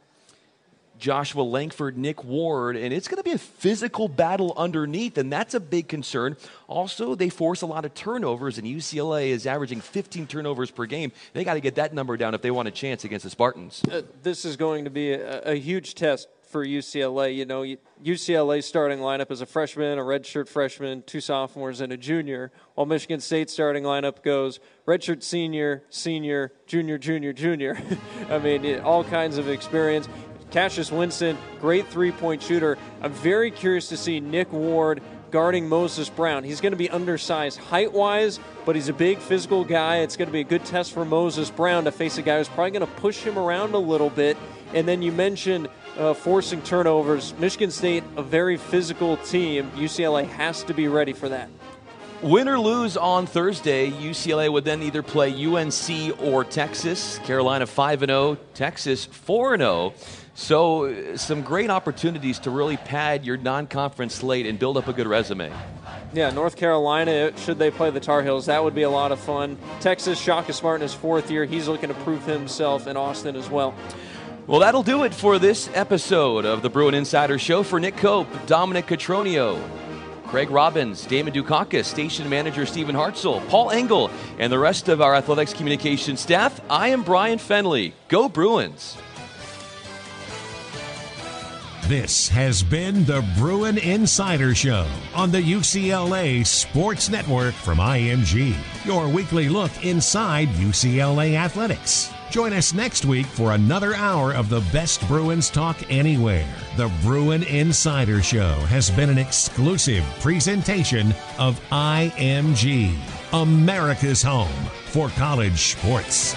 Speaker 3: Joshua Langford, Nick Ward, and it's going to be a physical battle underneath, and that's a big concern. Also, they force a lot of turnovers, and UCLA is averaging 15 turnovers per game. They got to get that number down if they want a chance against the Spartans.
Speaker 4: Uh, this is going to be a, a huge test for UCLA. You know, UCLA starting lineup is a freshman, a redshirt freshman, two sophomores, and a junior, while Michigan State starting lineup goes redshirt senior, senior, junior, junior, junior. <laughs> I mean, all kinds of experience. Cassius Winston, great three point shooter. I'm very curious to see Nick Ward guarding Moses Brown. He's going to be undersized height wise, but he's a big physical guy. It's going to be a good test for Moses Brown to face a guy who's probably going to push him around a little bit. And then you mentioned uh, forcing turnovers. Michigan State, a very physical team. UCLA has to be ready for that.
Speaker 3: Win or lose on Thursday, UCLA would then either play UNC or Texas. Carolina 5 0, Texas 4 0. So, some great opportunities to really pad your non conference slate and build up a good resume.
Speaker 4: Yeah, North Carolina, should they play the Tar Heels, that would be a lot of fun. Texas, Shaka Smart in his fourth year. He's looking to prove himself in Austin as well.
Speaker 3: Well, that'll do it for this episode of the Bruin Insider Show. For Nick Cope, Dominic Catronio, Craig Robbins, Damon Dukakis, station manager Stephen Hartzell, Paul Engel, and the rest of our athletics communication staff, I am Brian Finley. Go Bruins!
Speaker 1: This has been the Bruin Insider Show on the UCLA Sports Network from IMG, your weekly look inside UCLA athletics. Join us next week for another hour of the best Bruins talk anywhere. The Bruin Insider Show has been an exclusive presentation of IMG, America's home for college sports.